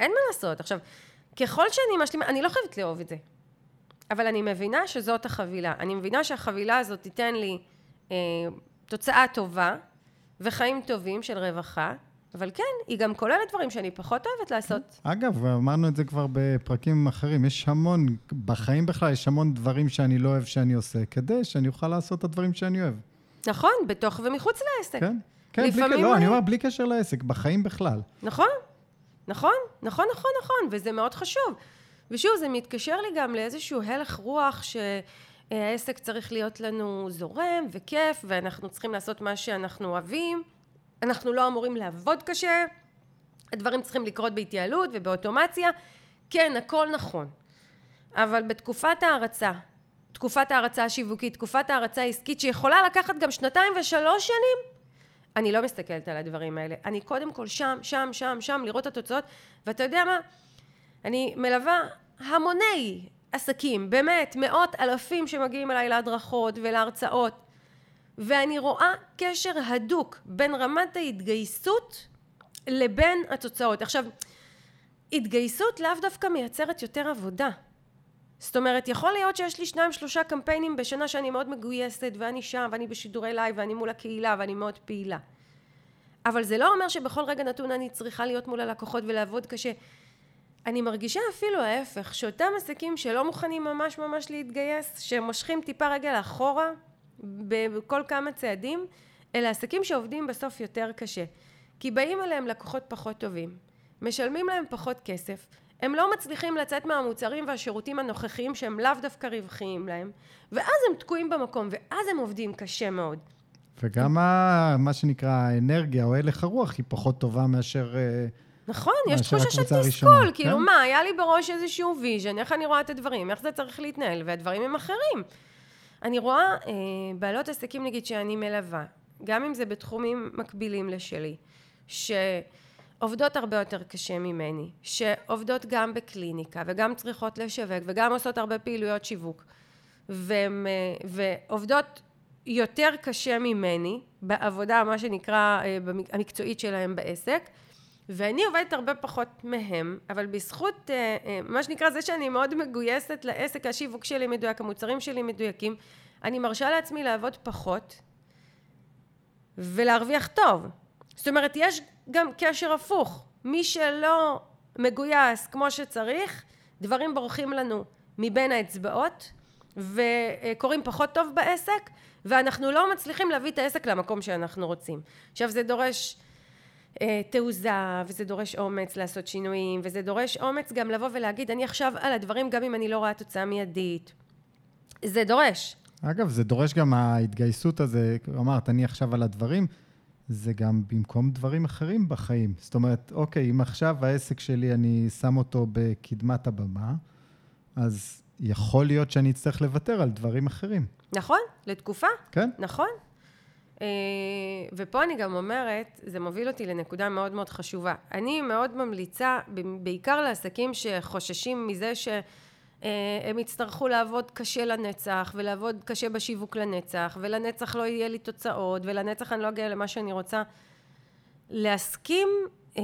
אין מה לעשות. עכשיו ככל שאני משלימה אני לא חייבת לאהוב את זה אבל אני מבינה שזאת החבילה. אני מבינה שהחבילה הזאת תיתן לי אה, תוצאה טובה וחיים טובים של רווחה אבל כן, היא גם כוללת דברים שאני פחות אוהבת לעשות. אגב, אמרנו את זה כבר בפרקים אחרים, יש המון, בחיים בכלל יש המון דברים שאני לא אוהב שאני עושה, כדי שאני אוכל לעשות את הדברים שאני אוהב. נכון, בתוך ומחוץ לעסק. כן, כן, בלי, לא, אני... אני אומר בלי קשר לעסק, בחיים בכלל. נכון, נכון, נכון, נכון, נכון, וזה מאוד חשוב. ושוב, זה מתקשר לי גם לאיזשהו הלך רוח שהעסק צריך להיות לנו זורם וכיף, ואנחנו צריכים לעשות מה שאנחנו אוהבים. אנחנו לא אמורים לעבוד קשה, הדברים צריכים לקרות בהתייעלות ובאוטומציה. כן, הכל נכון. אבל בתקופת ההרצה, תקופת ההרצה השיווקית, תקופת ההרצה העסקית, שיכולה לקחת גם שנתיים ושלוש שנים, אני לא מסתכלת על הדברים האלה. אני קודם כל שם, שם, שם, שם, לראות את התוצאות, ואתה יודע מה? אני מלווה המוני עסקים, באמת, מאות אלפים שמגיעים אליי להדרכות ולהרצאות, ואני רואה קשר הדוק בין רמת ההתגייסות לבין התוצאות. עכשיו, התגייסות לאו דווקא מייצרת יותר עבודה. זאת אומרת, יכול להיות שיש לי שניים שלושה קמפיינים בשנה שאני מאוד מגויסת ואני שם ואני בשידורי live ואני מול הקהילה ואני מאוד פעילה. אבל זה לא אומר שבכל רגע נתון אני צריכה להיות מול הלקוחות ולעבוד קשה. אני מרגישה אפילו ההפך, שאותם עסקים שלא מוכנים ממש ממש להתגייס, שמושכים טיפה רגל אחורה בכל כמה צעדים, אלה עסקים שעובדים בסוף יותר קשה. כי באים אליהם לקוחות פחות טובים, משלמים להם פחות כסף, הם לא מצליחים לצאת מהמוצרים והשירותים הנוכחיים שהם לאו דווקא רווחיים להם, ואז הם תקועים במקום, ואז הם עובדים קשה מאוד. וגם ה, מה שנקרא האנרגיה או הלך הרוח היא פחות טובה מאשר... אה, נכון, יש תחושה של תסכול, כאילו כן? מה, היה לי בראש איזשהו vision, איך אני רואה את הדברים, איך זה צריך להתנהל, והדברים הם אחרים. אני רואה אה, בעלות עסקים נגיד שאני מלווה, גם אם זה בתחומים מקבילים לשלי, שעובדות הרבה יותר קשה ממני, שעובדות גם בקליניקה וגם צריכות לשווק וגם עושות הרבה פעילויות שיווק, והן, אה, ועובדות יותר קשה ממני בעבודה, מה שנקרא, אה, המקצועית שלהם בעסק, ואני עובדת הרבה פחות מהם, אבל בזכות אה, אה, מה שנקרא זה שאני מאוד מגויסת לעסק, השיווק שלי מדויק, המוצרים שלי מדויקים, אני מרשה לעצמי לעבוד פחות ולהרוויח טוב. זאת אומרת, יש גם קשר הפוך. מי שלא מגויס כמו שצריך, דברים בורחים לנו מבין האצבעות וקורים פחות טוב בעסק, ואנחנו לא מצליחים להביא את העסק למקום שאנחנו רוצים. עכשיו זה דורש תעוזה, וזה דורש אומץ לעשות שינויים, וזה דורש אומץ גם לבוא ולהגיד, אני עכשיו על הדברים גם אם אני לא רואה תוצאה מיידית. זה דורש. אגב, זה דורש גם ההתגייסות הזה, אמרת, אני עכשיו על הדברים, זה גם במקום דברים אחרים בחיים. זאת אומרת, אוקיי, אם עכשיו העסק שלי, אני שם אותו בקדמת הבמה, אז יכול להיות שאני אצטרך לוותר על דברים אחרים. נכון, לתקופה. כן. נכון. אה, ופה אני גם אומרת, זה מוביל אותי לנקודה מאוד מאוד חשובה. אני מאוד ממליצה, בעיקר לעסקים שחוששים מזה שהם אה, יצטרכו לעבוד קשה לנצח, ולעבוד קשה בשיווק לנצח, ולנצח לא יהיה לי תוצאות, ולנצח אני לא אגיע למה שאני רוצה. להסכים אה,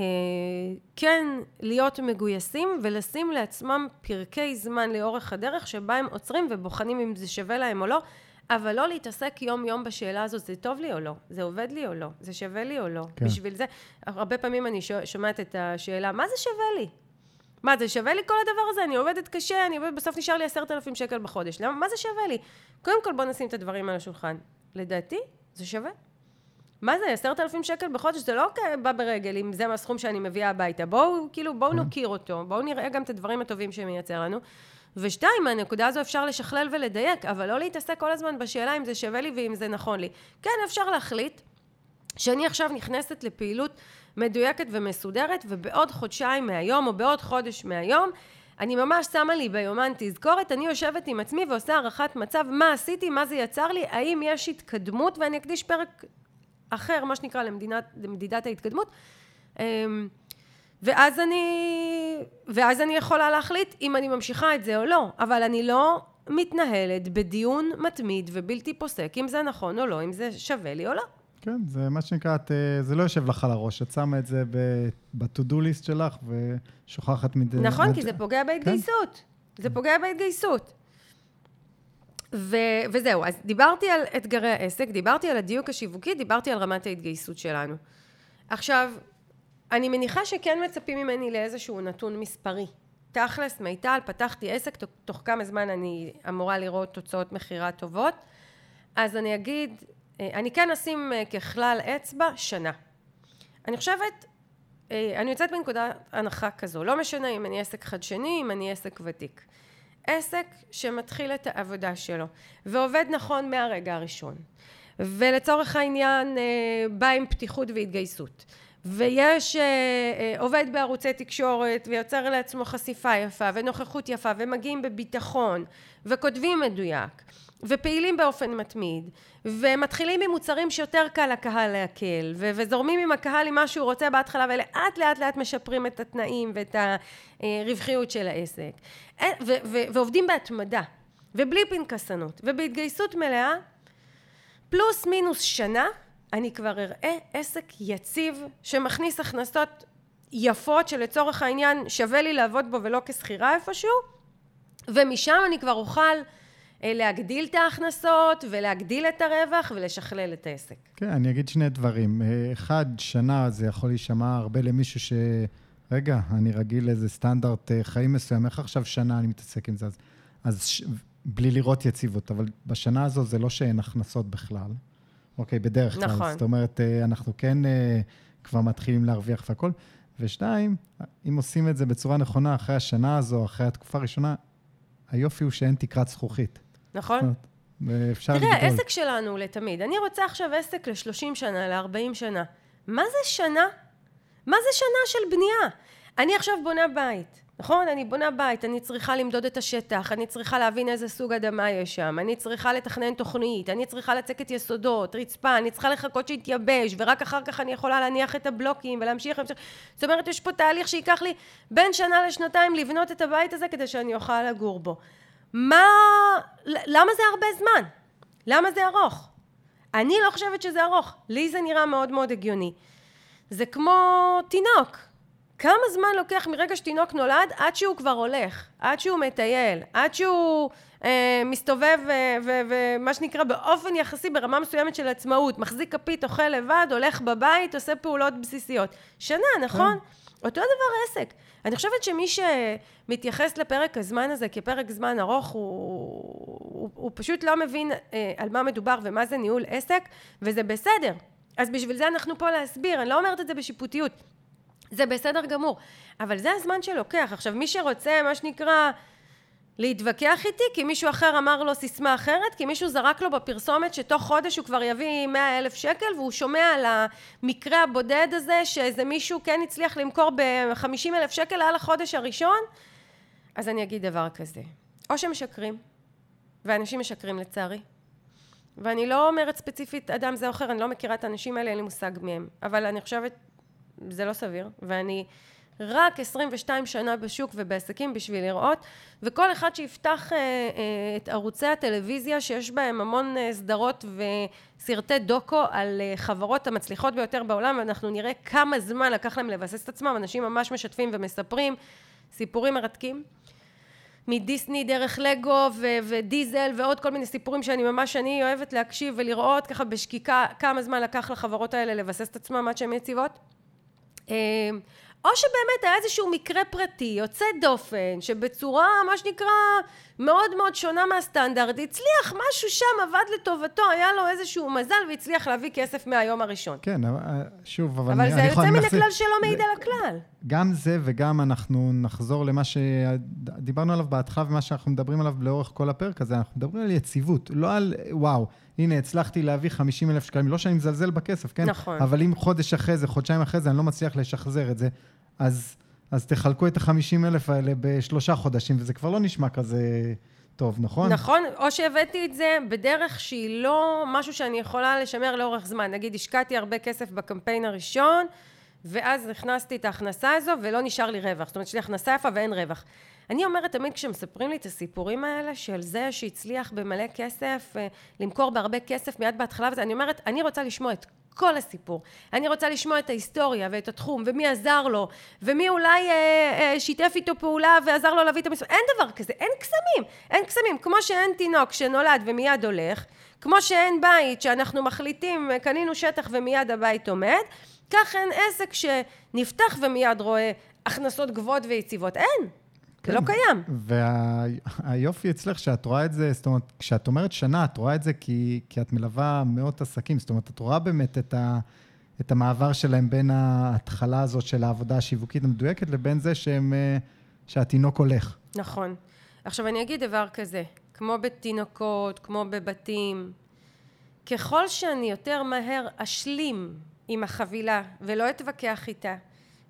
כן להיות מגויסים ולשים לעצמם פרקי זמן לאורך הדרך שבה הם עוצרים ובוחנים אם זה שווה להם או לא אבל לא להתעסק יום יום בשאלה הזאת, זה טוב לי או לא? זה עובד לי או לא? זה שווה לי או לא? כן. בשביל זה, הרבה פעמים אני שומעת את השאלה, מה זה שווה לי? מה, זה שווה לי כל הדבר הזה? אני עובדת קשה, אני עובדת, בסוף נשאר לי עשרת אלפים שקל בחודש. למה, מה זה שווה לי? קודם כל בוא נשים את הדברים על השולחן. לדעתי, זה שווה. מה זה, עשרת אלפים שקל בחודש? זה לא בא ברגל, אם זה הסכום שאני מביאה הביתה. בואו, כאילו, בואו כן. נוקיר אותו, בואו נראה גם את הדברים הטובים שמייצר לנו. ושתיים, מהנקודה הזו אפשר לשכלל ולדייק, אבל לא להתעסק כל הזמן בשאלה אם זה שווה לי ואם זה נכון לי. כן, אפשר להחליט שאני עכשיו נכנסת לפעילות מדויקת ומסודרת, ובעוד חודשיים מהיום, או בעוד חודש מהיום, אני ממש שמה לי ביומן תזכורת, אני יושבת עם עצמי ועושה הערכת מצב, מה עשיתי, מה זה יצר לי, האם יש התקדמות, ואני אקדיש פרק אחר, מה שנקרא, למדינת, למדידת ההתקדמות. ואז אני, ואז אני יכולה להחליט אם אני ממשיכה את זה או לא, אבל אני לא מתנהלת בדיון מתמיד ובלתי פוסק אם זה נכון או לא, אם זה שווה לי או לא. כן, זה מה שנקרא, זה לא יושב לך על הראש, את שמה את זה ב-to-do list שלך ושוכחת מדי... נכון, מד... כי זה פוגע בהתגייסות. כן. זה פוגע בהתגייסות. ו- וזהו, אז דיברתי על אתגרי העסק, דיברתי על הדיוק השיווקי, דיברתי על רמת ההתגייסות שלנו. עכשיו, אני מניחה שכן מצפים ממני לאיזשהו נתון מספרי. תכלס, מיטל, פתחתי עסק, תוך כמה זמן אני אמורה לראות תוצאות מכירה טובות. אז אני אגיד, אה, אני כן אשים אה, ככלל אצבע שנה. אני חושבת, אה, אני יוצאת מנקודת הנחה כזו, לא משנה אם אני עסק חדשני, אם אני עסק ותיק. עסק שמתחיל את העבודה שלו ועובד נכון מהרגע הראשון ולצורך העניין בא עם פתיחות והתגייסות ויש אה, אה, עובד בערוצי תקשורת ויוצר לעצמו חשיפה יפה ונוכחות יפה ומגיעים בביטחון וכותבים מדויק ופעילים באופן מתמיד ומתחילים עם מוצרים שיותר קל לקהל להקל ו- וזורמים עם הקהל עם מה שהוא רוצה בהתחלה ולאט לאט לאט משפרים את התנאים ואת הרווחיות של העסק. ו- ו- ועובדים בהתמדה ובלי פנקסנות ובהתגייסות מלאה פלוס מינוס שנה אני כבר אראה עסק יציב שמכניס הכנסות יפות שלצורך העניין שווה לי לעבוד בו ולא כשכירה איפשהו ומשם אני כבר אוכל אה, להגדיל את ההכנסות ולהגדיל את הרווח ולשכלל את העסק. כן, אני אגיד שני דברים. אה, אחד, שנה זה יכול להישמע הרבה למישהו ש... רגע, אני רגיל לאיזה סטנדרט אה, חיים מסוים, איך עכשיו שנה אני מתעסק עם זה? אז, אז ש... בלי לראות יציבות, אבל בשנה הזו זה לא שאין הכנסות בכלל. אוקיי, בדרך כלל. נכון. זאת אומרת, אנחנו כן כבר מתחילים להרוויח והכול. ושתיים, אם עושים את זה בצורה נכונה אחרי השנה הזו, אחרי התקופה הראשונה, היופי הוא שאין תקרת זכוכית. נכון. ואפשר תראה, לגדול. העסק שלנו לתמיד. אני רוצה עכשיו עסק ל-30 שנה, ל-40 שנה. מה זה שנה? מה זה שנה של בנייה? אני עכשיו בונה בית, נכון? אני בונה בית, אני צריכה למדוד את השטח, אני צריכה להבין איזה סוג אדמה יש שם, אני צריכה לתכנן תוכנית, אני צריכה לצקת יסודות, רצפה, אני צריכה לחכות שיתייבש, ורק אחר כך אני יכולה להניח את הבלוקים ולהמשיך, להמשיך. זאת אומרת, יש פה תהליך שייקח לי בין שנה לשנתיים לבנות את הבית הזה כדי שאני אוכל לגור בו. מה... למה זה הרבה זמן? למה זה ארוך? אני לא חושבת שזה ארוך. לי זה נראה מאוד מאוד הגיוני. זה כמו תינוק. כמה זמן לוקח מרגע שתינוק נולד עד שהוא כבר הולך, עד שהוא מטייל, עד שהוא אה, מסתובב ומה שנקרא באופן יחסי ברמה מסוימת של עצמאות, מחזיק כפית, אוכל לבד, הולך בבית, עושה פעולות בסיסיות. שנה, נכון? אותו דבר עסק. אני חושבת שמי שמתייחס לפרק הזמן הזה כפרק זמן ארוך, הוא, הוא, הוא פשוט לא מבין אה, על מה מדובר ומה זה ניהול עסק, וזה בסדר. אז בשביל זה אנחנו פה להסביר, אני לא אומרת את זה בשיפוטיות. זה בסדר גמור, אבל זה הזמן שלוקח. עכשיו, מי שרוצה, מה שנקרא, להתווכח איתי, כי מישהו אחר אמר לו סיסמה אחרת, כי מישהו זרק לו בפרסומת שתוך חודש הוא כבר יביא מאה אלף שקל, והוא שומע על המקרה הבודד הזה, שאיזה מישהו כן הצליח למכור בחמישים אלף שקל על החודש הראשון, אז אני אגיד דבר כזה. או שמשקרים, ואנשים משקרים לצערי, ואני לא אומרת ספציפית אדם זה או אחר, אני לא מכירה את האנשים האלה, אין לי מושג מהם, אבל אני חושבת, זה לא סביר, ואני רק 22 שנה בשוק ובעסקים בשביל לראות, וכל אחד שיפתח אה, אה, את ערוצי הטלוויזיה שיש בהם המון אה, סדרות וסרטי דוקו על אה, חברות המצליחות ביותר בעולם, ואנחנו נראה כמה זמן לקח להם לבסס את עצמם, אנשים ממש משתפים ומספרים סיפורים מרתקים. מדיסני דרך לגו ו- ודיזל ועוד כל מיני סיפורים שאני ממש, אני אוהבת להקשיב ולראות ככה בשקיקה כמה זמן לקח לחברות האלה לבסס את עצמם עד שהן יציבות. אה, או שבאמת היה איזשהו מקרה פרטי, יוצא דופן, שבצורה, מה שנקרא, מאוד מאוד שונה מהסטנדרט, הצליח, משהו שם עבד לטובתו, היה לו איזשהו מזל והצליח להביא כסף מהיום הראשון. כן, שוב, אבל... אבל זה יוצא מן הכלל שלא מעיד על הכלל. גם זה וגם אנחנו נחזור למה שדיברנו עליו בהתחלה ומה שאנחנו מדברים עליו לאורך כל הפרק הזה, אנחנו מדברים על יציבות, לא על וואו, הנה הצלחתי להביא 50 אלף שקלים, לא שאני מזלזל בכסף, כן? נכון. אבל אם חודש אחרי זה, חודשיים אחרי זה, אני לא מצליח לשחזר את זה, אז, אז תחלקו את ה-50 אלף האלה בשלושה חודשים, וזה כבר לא נשמע כזה טוב, נכון? נכון, או שהבאתי את זה בדרך שהיא לא משהו שאני יכולה לשמר לאורך זמן. נגיד, השקעתי הרבה כסף בקמפיין הראשון, ואז הכנסתי את ההכנסה הזו ולא נשאר לי רווח. זאת אומרת, יש לי הכנסה יפה ואין רווח. אני אומרת תמיד כשמספרים לי את הסיפורים האלה של זה שהצליח במלא כסף, אה, למכור בהרבה כסף מיד בהתחלה וזה, אני אומרת, אני רוצה לשמוע את כל הסיפור. אני רוצה לשמוע את ההיסטוריה ואת התחום, ומי עזר לו, ומי אולי אה, אה, שיתף איתו פעולה ועזר לו להביא את המספר. אין דבר כזה, אין קסמים. אין קסמים. כמו שאין תינוק שנולד ומיד הולך, כמו שאין בית שאנחנו מחליטים, קנינו שטח ומיד הבית עומד, כך אין עסק שנפתח ומיד רואה הכנסות גבוהות ויציבות. אין. זה לא קיים. והיופי וה... אצלך שאת רואה את זה, זאת אומרת, כשאת אומרת שנה, את רואה את זה כי, כי את מלווה מאות עסקים, זאת אומרת, את רואה באמת את, ה, את המעבר שלהם בין ההתחלה הזאת של העבודה השיווקית המדויקת לבין זה שהם, אה, שהתינוק הולך. נכון. עכשיו, אני אגיד דבר כזה, כמו בתינוקות, כמו בבתים, ככל שאני יותר מהר אשלים עם החבילה ולא אתווכח איתה,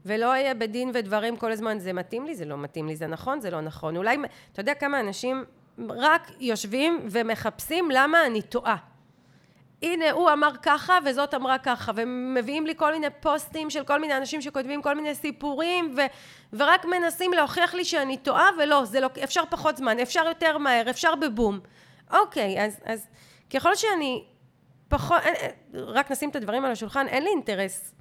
ולא אהיה בדין ודברים כל הזמן, זה מתאים לי, זה לא מתאים לי, זה נכון, זה לא נכון. אולי, אתה יודע כמה אנשים רק יושבים ומחפשים למה אני טועה. הנה הוא אמר ככה וזאת אמרה ככה ומביאים לי כל מיני פוסטים של כל מיני אנשים שכותבים כל מיני סיפורים ו, ורק מנסים להוכיח לי שאני טועה ולא, זה לא, אפשר פחות זמן, אפשר יותר מהר, אפשר בבום. אוקיי, אז, אז ככל שאני פחות, רק נשים את הדברים על השולחן, אין לי אינטרס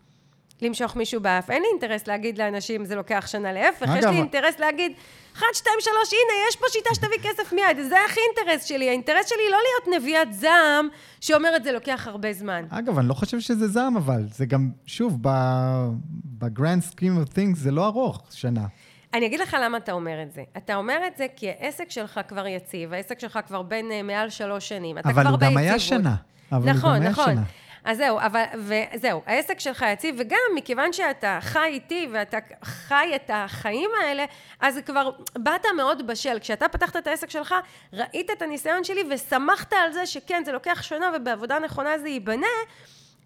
למשוך מישהו באף. אין לי אינטרס להגיד לאנשים, זה לוקח שנה להפך, יש לי אינטרס להגיד, אחת, שתיים, שלוש, הנה, יש פה שיטה שתביא כסף מיד. זה הכי אינטרס שלי. האינטרס שלי לא להיות נביאת זעם שאומרת, זה לוקח הרבה זמן. אגב, אני לא חושב שזה זעם, אבל זה גם, שוב, ב-grand scheme of things זה לא ארוך, שנה. אני אגיד לך למה אתה אומר את זה. אתה אומר את זה כי העסק שלך כבר יציב, העסק שלך כבר בין uh, מעל שלוש שנים. אבל הוא גם היה שנה. אבל נכון, הוא גם היה נכון. שנה. אז זהו, אבל, וזהו, העסק שלך יציב, וגם מכיוון שאתה חי איתי ואתה חי את החיים האלה, אז כבר באת מאוד בשל. כשאתה פתחת את העסק שלך, ראית את הניסיון שלי ושמחת על זה שכן, זה לוקח שנה ובעבודה נכונה זה ייבנה.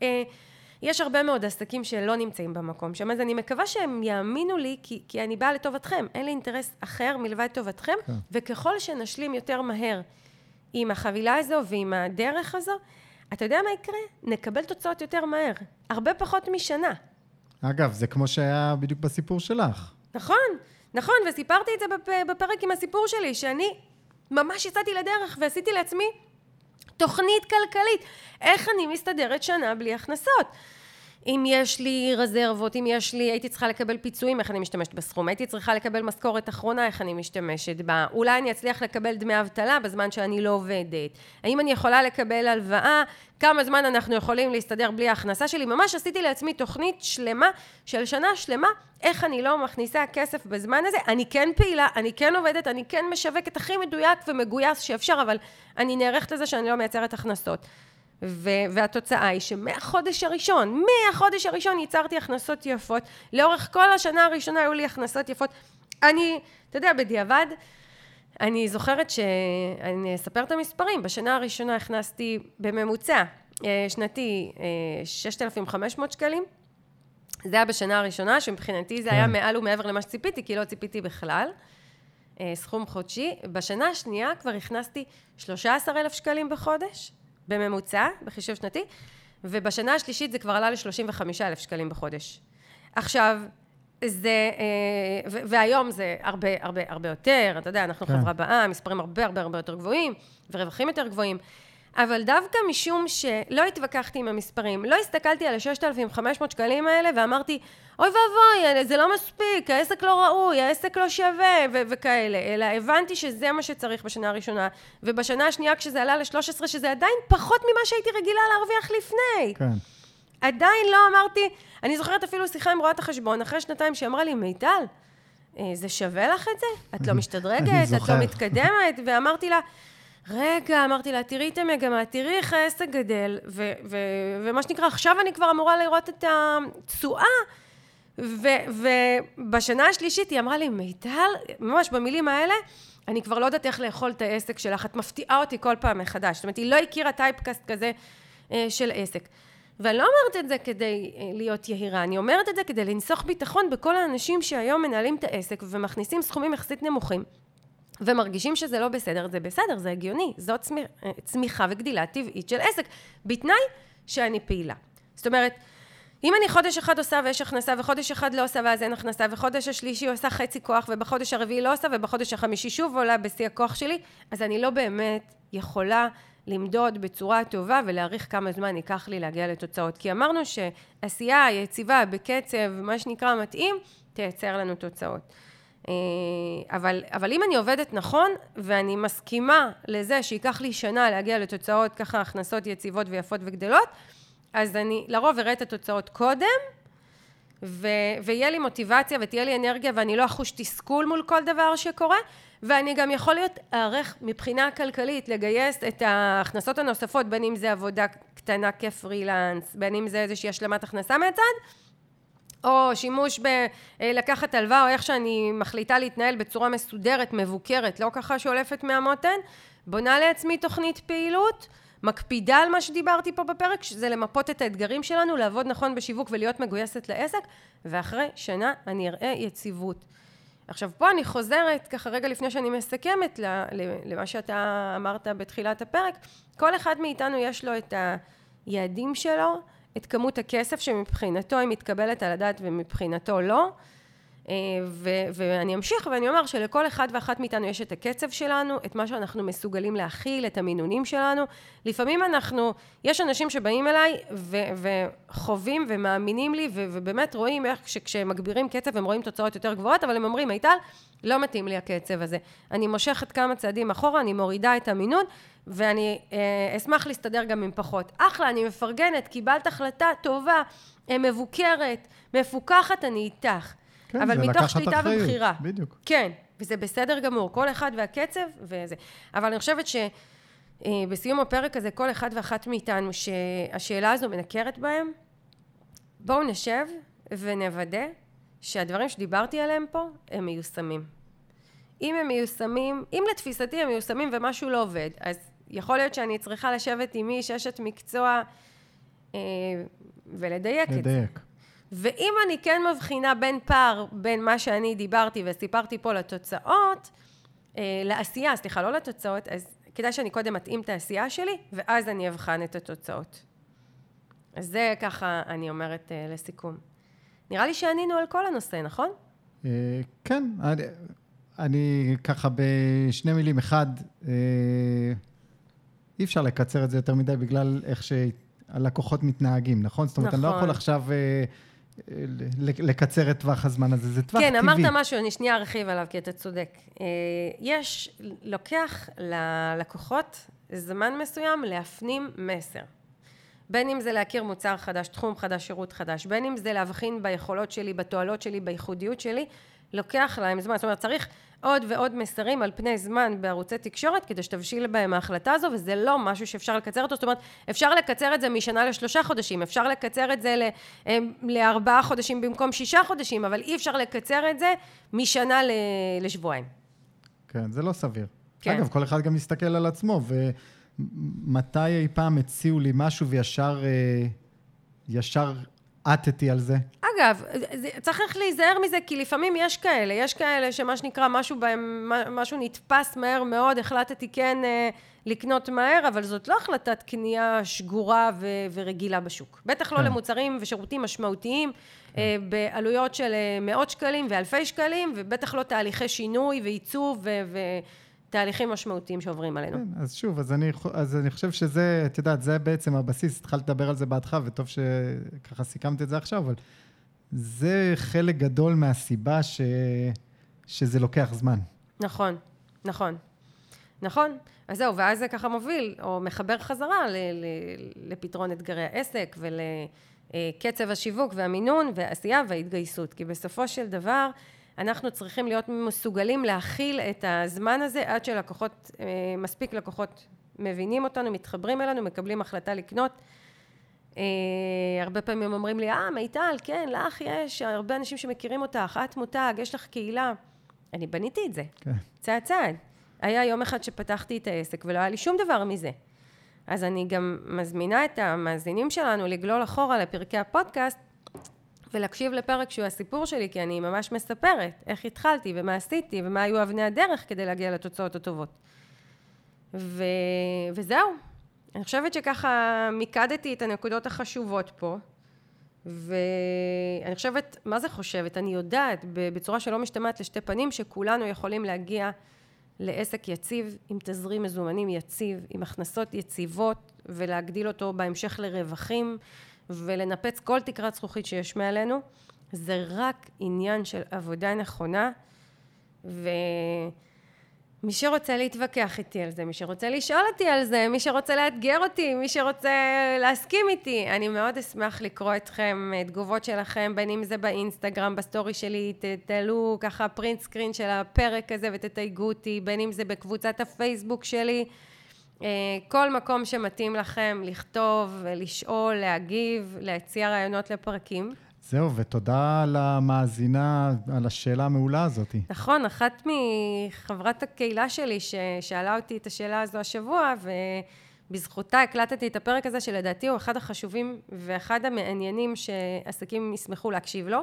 אה, יש הרבה מאוד עסקים שלא נמצאים במקום שם, אז אני מקווה שהם יאמינו לי, כי, כי אני באה לטובתכם. אין לי אינטרס אחר מלבד טובתכם, כן. וככל שנשלים יותר מהר עם החבילה הזו ועם הדרך הזו, אתה יודע מה יקרה? נקבל תוצאות יותר מהר. הרבה פחות משנה. אגב, זה כמו שהיה בדיוק בסיפור שלך. נכון, נכון, וסיפרתי את זה בפרק עם הסיפור שלי, שאני ממש יצאתי לדרך ועשיתי לעצמי תוכנית כלכלית. איך אני מסתדרת שנה בלי הכנסות? אם יש לי רזרבות, אם יש לי, הייתי צריכה לקבל פיצויים, איך אני משתמשת בסכום, הייתי צריכה לקבל משכורת אחרונה, איך אני משתמשת בה, אולי אני אצליח לקבל דמי אבטלה בזמן שאני לא עובדת, האם אני יכולה לקבל הלוואה, כמה זמן אנחנו יכולים להסתדר בלי ההכנסה שלי, ממש עשיתי לעצמי תוכנית שלמה של שנה שלמה, איך אני לא מכניסה כסף בזמן הזה, אני כן פעילה, אני כן עובדת, אני כן משווקת הכי מדויק ומגויס שאפשר, אבל אני נערכת לזה שאני לא מייצרת הכנסות. ו- והתוצאה היא שמהחודש הראשון, מהחודש הראשון ייצרתי הכנסות יפות, לאורך כל השנה הראשונה היו לי הכנסות יפות. אני, אתה יודע, בדיעבד, אני זוכרת שאני אספר את המספרים, בשנה הראשונה הכנסתי בממוצע אה, שנתי 6,500 אה, שקלים. זה היה בשנה הראשונה, שמבחינתי זה כן. היה מעל ומעבר למה שציפיתי, כי לא ציפיתי בכלל. אה, סכום חודשי. בשנה השנייה כבר הכנסתי 13,000 שקלים בחודש. בממוצע, בחישוב שנתי, ובשנה השלישית זה כבר עלה ל-35 אלף שקלים בחודש. עכשיו, זה, אה, והיום זה הרבה הרבה הרבה יותר, אתה יודע, אנחנו כן. חברה בעם, מספרים הרבה הרבה הרבה יותר גבוהים, ורווחים יותר גבוהים. אבל דווקא משום שלא התווכחתי עם המספרים, לא הסתכלתי על ה-6,500 שקלים האלה ואמרתי, אוי ואבוי, זה לא מספיק, העסק לא ראוי, העסק לא שווה ו- וכאלה, אלא הבנתי שזה מה שצריך בשנה הראשונה, ובשנה השנייה כשזה עלה ל-13, שזה עדיין פחות ממה שהייתי רגילה להרוויח לפני. כן. עדיין לא אמרתי, אני זוכרת אפילו שיחה עם רואת החשבון, אחרי שנתיים שהיא אמרה לי, מיטל, אה, זה שווה לך את זה? את לא משתדרגת? את לא מתקדמת? ואמרתי לה, רגע, אמרתי לה, תראי את המגמה, תראי איך העסק גדל, ו- ו- ומה שנקרא, עכשיו אני כבר אמורה לראות את התשואה. ובשנה השלישית היא אמרה לי, מיטל, ממש במילים האלה, אני כבר לא יודעת איך לאכול את העסק שלך, את מפתיעה אותי כל פעם מחדש. זאת אומרת, היא לא הכירה טייפקאסט כזה אה, של עסק. ואני לא אומרת את זה כדי אה, להיות יהירה, אני אומרת את זה כדי לנסוך ביטחון בכל האנשים שהיום מנהלים את העסק ומכניסים סכומים יחסית נמוכים. ומרגישים שזה לא בסדר, זה בסדר, זה הגיוני, זאת אה, צמיחה וגדילה טבעית של עסק, בתנאי שאני פעילה. זאת אומרת, אם אני חודש אחד עושה ויש הכנסה, וחודש אחד לא עושה ואז אין הכנסה, וחודש השלישי עושה חצי כוח, ובחודש הרביעי לא עושה, ובחודש החמישי שוב עולה בשיא הכוח שלי, אז אני לא באמת יכולה למדוד בצורה טובה ולהעריך כמה זמן ייקח לי להגיע לתוצאות. כי אמרנו שעשייה יציבה בקצב, מה שנקרא מתאים, תייצר לנו תוצאות. אה, אבל, אבל אם אני עובדת נכון, ואני מסכימה לזה שייקח לי שנה להגיע לתוצאות ככה הכנסות יציבות ויפות וגדלות, אז אני לרוב אראה את התוצאות קודם, ו- ויהיה לי מוטיבציה ותהיה לי אנרגיה ואני לא אחוש תסכול מול כל דבר שקורה, ואני גם יכול להיות ערך מבחינה כלכלית לגייס את ההכנסות הנוספות, בין אם זה עבודה קטנה כפרילנס, בין אם זה איזושהי השלמת הכנסה מהצד, או שימוש בלקחת הלוואה, או איך שאני מחליטה להתנהל בצורה מסודרת, מבוקרת, לא ככה שולפת מהמותן, בונה לעצמי תוכנית פעילות, מקפידה על מה שדיברתי פה בפרק, שזה למפות את האתגרים שלנו, לעבוד נכון בשיווק ולהיות מגויסת לעסק, ואחרי שנה אני אראה יציבות. עכשיו, פה אני חוזרת, ככה רגע לפני שאני מסכמת, למה שאתה אמרת בתחילת הפרק, כל אחד מאיתנו יש לו את היעדים שלו, את כמות הכסף שמבחינתו היא מתקבלת על הדעת ומבחינתו לא. אה, ו- ואני אמשיך ואני אומר שלכל אחד ואחת מאיתנו יש את הקצב שלנו, את מה שאנחנו מסוגלים להכיל, את המינונים שלנו. לפעמים אנחנו, יש אנשים שבאים אליי ו- וחווים ומאמינים לי ו- ובאמת רואים איך שכשהם מגבירים קצב הם רואים תוצאות יותר גבוהות, אבל הם אומרים, מיטל, לא מתאים לי הקצב הזה. אני מושכת כמה צעדים אחורה, אני מורידה את המינון ואני אה, אשמח להסתדר גם עם פחות. אחלה, אני מפרגנת, קיבלת החלטה טובה, אה, מבוקרת, מפוקחת, אני איתך. כן, אבל מתוך שליטה אחריות, ובחירה. בדיוק. כן, וזה בסדר גמור, כל אחד והקצב וזה. אבל אני חושבת שבסיום הפרק הזה, כל אחד ואחת מאיתנו, שהשאלה הזו מנקרת בהם, בואו נשב ונוודא שהדברים שדיברתי עליהם פה, הם מיושמים. אם הם מיושמים, אם לתפיסתי הם מיושמים ומשהו לא עובד, אז יכול להיות שאני צריכה לשבת עם איש אשת מקצוע אה, ולדייק את זה. לדייק. ואם אני כן מבחינה בין פער בין מה שאני דיברתי וסיפרתי פה לתוצאות, אה, לעשייה, סליחה, לא לתוצאות, אז כדאי שאני קודם אתאים את העשייה שלי, ואז אני אבחן את התוצאות. אז זה ככה אני אומרת אה, לסיכום. נראה לי שענינו על כל הנושא, נכון? אה, כן, אני, אני ככה בשני מילים. אחד, אי אפשר לקצר את זה יותר מדי בגלל איך שהלקוחות מתנהגים, נכון? זאת אומרת, אני לא נכון. יכול עכשיו אה, ל- לקצר את טווח הזמן הזה, זה טווח כן, טבעי. אמרת משהו, אני שנייה ארחיב עליו, כי אתה צודק. אה, יש, לוקח ללקוחות זמן מסוים להפנים מסר. בין אם זה להכיר מוצר חדש, תחום חדש, שירות חדש, בין אם זה להבחין ביכולות שלי, בתועלות שלי, בייחודיות שלי, לוקח להם זמן. זאת אומרת, צריך עוד ועוד מסרים על פני זמן בערוצי תקשורת, כדי שתבשיל בהם ההחלטה הזו, וזה לא משהו שאפשר לקצר אותו. זאת אומרת, אפשר לקצר את זה משנה לשלושה חודשים, אפשר לקצר את זה ל- אה, לארבעה חודשים במקום שישה חודשים, אבל אי אפשר לקצר את זה משנה ל- לשבועיים. כן, זה לא סביר. כן. אגב, כל אחד גם מסתכל על עצמו, ומתי אי פעם הציעו לי משהו וישר אה, ישר עטתי על זה? אגב, צריך להיזהר מזה, כי לפעמים יש כאלה, יש כאלה שמה שנקרא, משהו בהם, משהו נתפס מהר מאוד, החלטתי כן אה, לקנות מהר, אבל זאת לא החלטת קנייה שגורה ו- ורגילה בשוק. בטח לא כן. למוצרים ושירותים משמעותיים, אה, בעלויות של אה, מאות שקלים ואלפי שקלים, ובטח לא תהליכי שינוי ועיצוב ו- ותהליכים משמעותיים שעוברים עלינו. כן, אז שוב, אז אני, אז אני חושב שזה, את יודעת, זה בעצם הבסיס, התחלת לדבר על זה בהתחלה, וטוב שככה סיכמת את זה עכשיו, אבל זה חלק גדול מהסיבה ש, שזה לוקח זמן. נכון, נכון. נכון. אז זהו, ואז זה ככה מוביל, או מחבר חזרה ל- ל- לפתרון אתגרי העסק ולקצב השיווק והמינון והעשייה וההתגייסות. כי בסופו של דבר, אנחנו צריכים להיות מסוגלים להכיל את הזמן הזה עד שלקוחות, אה, מספיק לקוחות מבינים אותנו, מתחברים אלינו, מקבלים החלטה לקנות. אה, הרבה פעמים אומרים לי, אה, מיטל, כן, לך יש הרבה אנשים שמכירים אותך, את מותג, יש לך קהילה. אני בניתי את זה, כן. צעד צעד. היה יום אחד שפתחתי את העסק ולא היה לי שום דבר מזה. אז אני גם מזמינה את המאזינים שלנו לגלול אחורה לפרקי הפודקאסט ולהקשיב לפרק שהוא הסיפור שלי, כי אני ממש מספרת איך התחלתי ומה עשיתי ומה היו אבני הדרך כדי להגיע לתוצאות הטובות. ו... וזהו. אני חושבת שככה מיקדתי את הנקודות החשובות פה, ואני חושבת, מה זה חושבת? אני יודעת בצורה שלא משתמעת לשתי פנים, שכולנו יכולים להגיע לעסק יציב, עם תזרים מזומנים יציב, עם הכנסות יציבות, ולהגדיל אותו בהמשך לרווחים, ולנפץ כל תקרת זכוכית שיש מעלינו. זה רק עניין של עבודה נכונה, ו... מי שרוצה להתווכח איתי על זה, מי שרוצה לשאול אותי על זה, מי שרוצה לאתגר אותי, מי שרוצה להסכים איתי, אני מאוד אשמח לקרוא אתכם, אה, תגובות שלכם, בין אם זה באינסטגרם, ב story שלי, תעלו ככה print screen של הפרק הזה ותתייגו אותי, בין אם זה בקבוצת הפייסבוק שלי, אה, כל מקום שמתאים לכם לכתוב, לשאול, להגיב, להציע רעיונות לפרקים. זהו, ותודה למאזינה על השאלה המעולה הזאת. נכון, אחת מחברת הקהילה שלי ששאלה אותי את השאלה הזו השבוע, בזכותה הקלטתי את הפרק הזה, שלדעתי הוא אחד החשובים ואחד המעניינים שעסקים ישמחו להקשיב לו.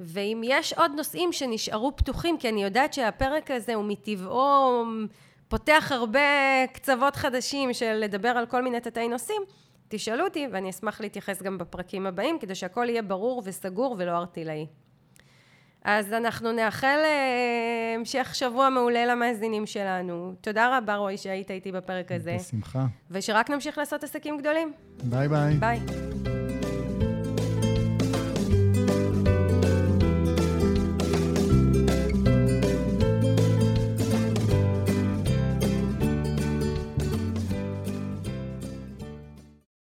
ואם יש עוד נושאים שנשארו פתוחים, כי אני יודעת שהפרק הזה הוא מטבעו פותח הרבה קצוות חדשים של לדבר על כל מיני תתי נושאים, תשאלו אותי ואני אשמח להתייחס גם בפרקים הבאים, כדי שהכל יהיה ברור וסגור ולא ערטילאי. אז אנחנו נאחל אה, המשך שבוע מעולה למאזינים שלנו. תודה רבה, רועי, שהיית איתי בפרק הזה. בשמחה. ושרק נמשיך לעשות עסקים גדולים. ביי ביי. ביי.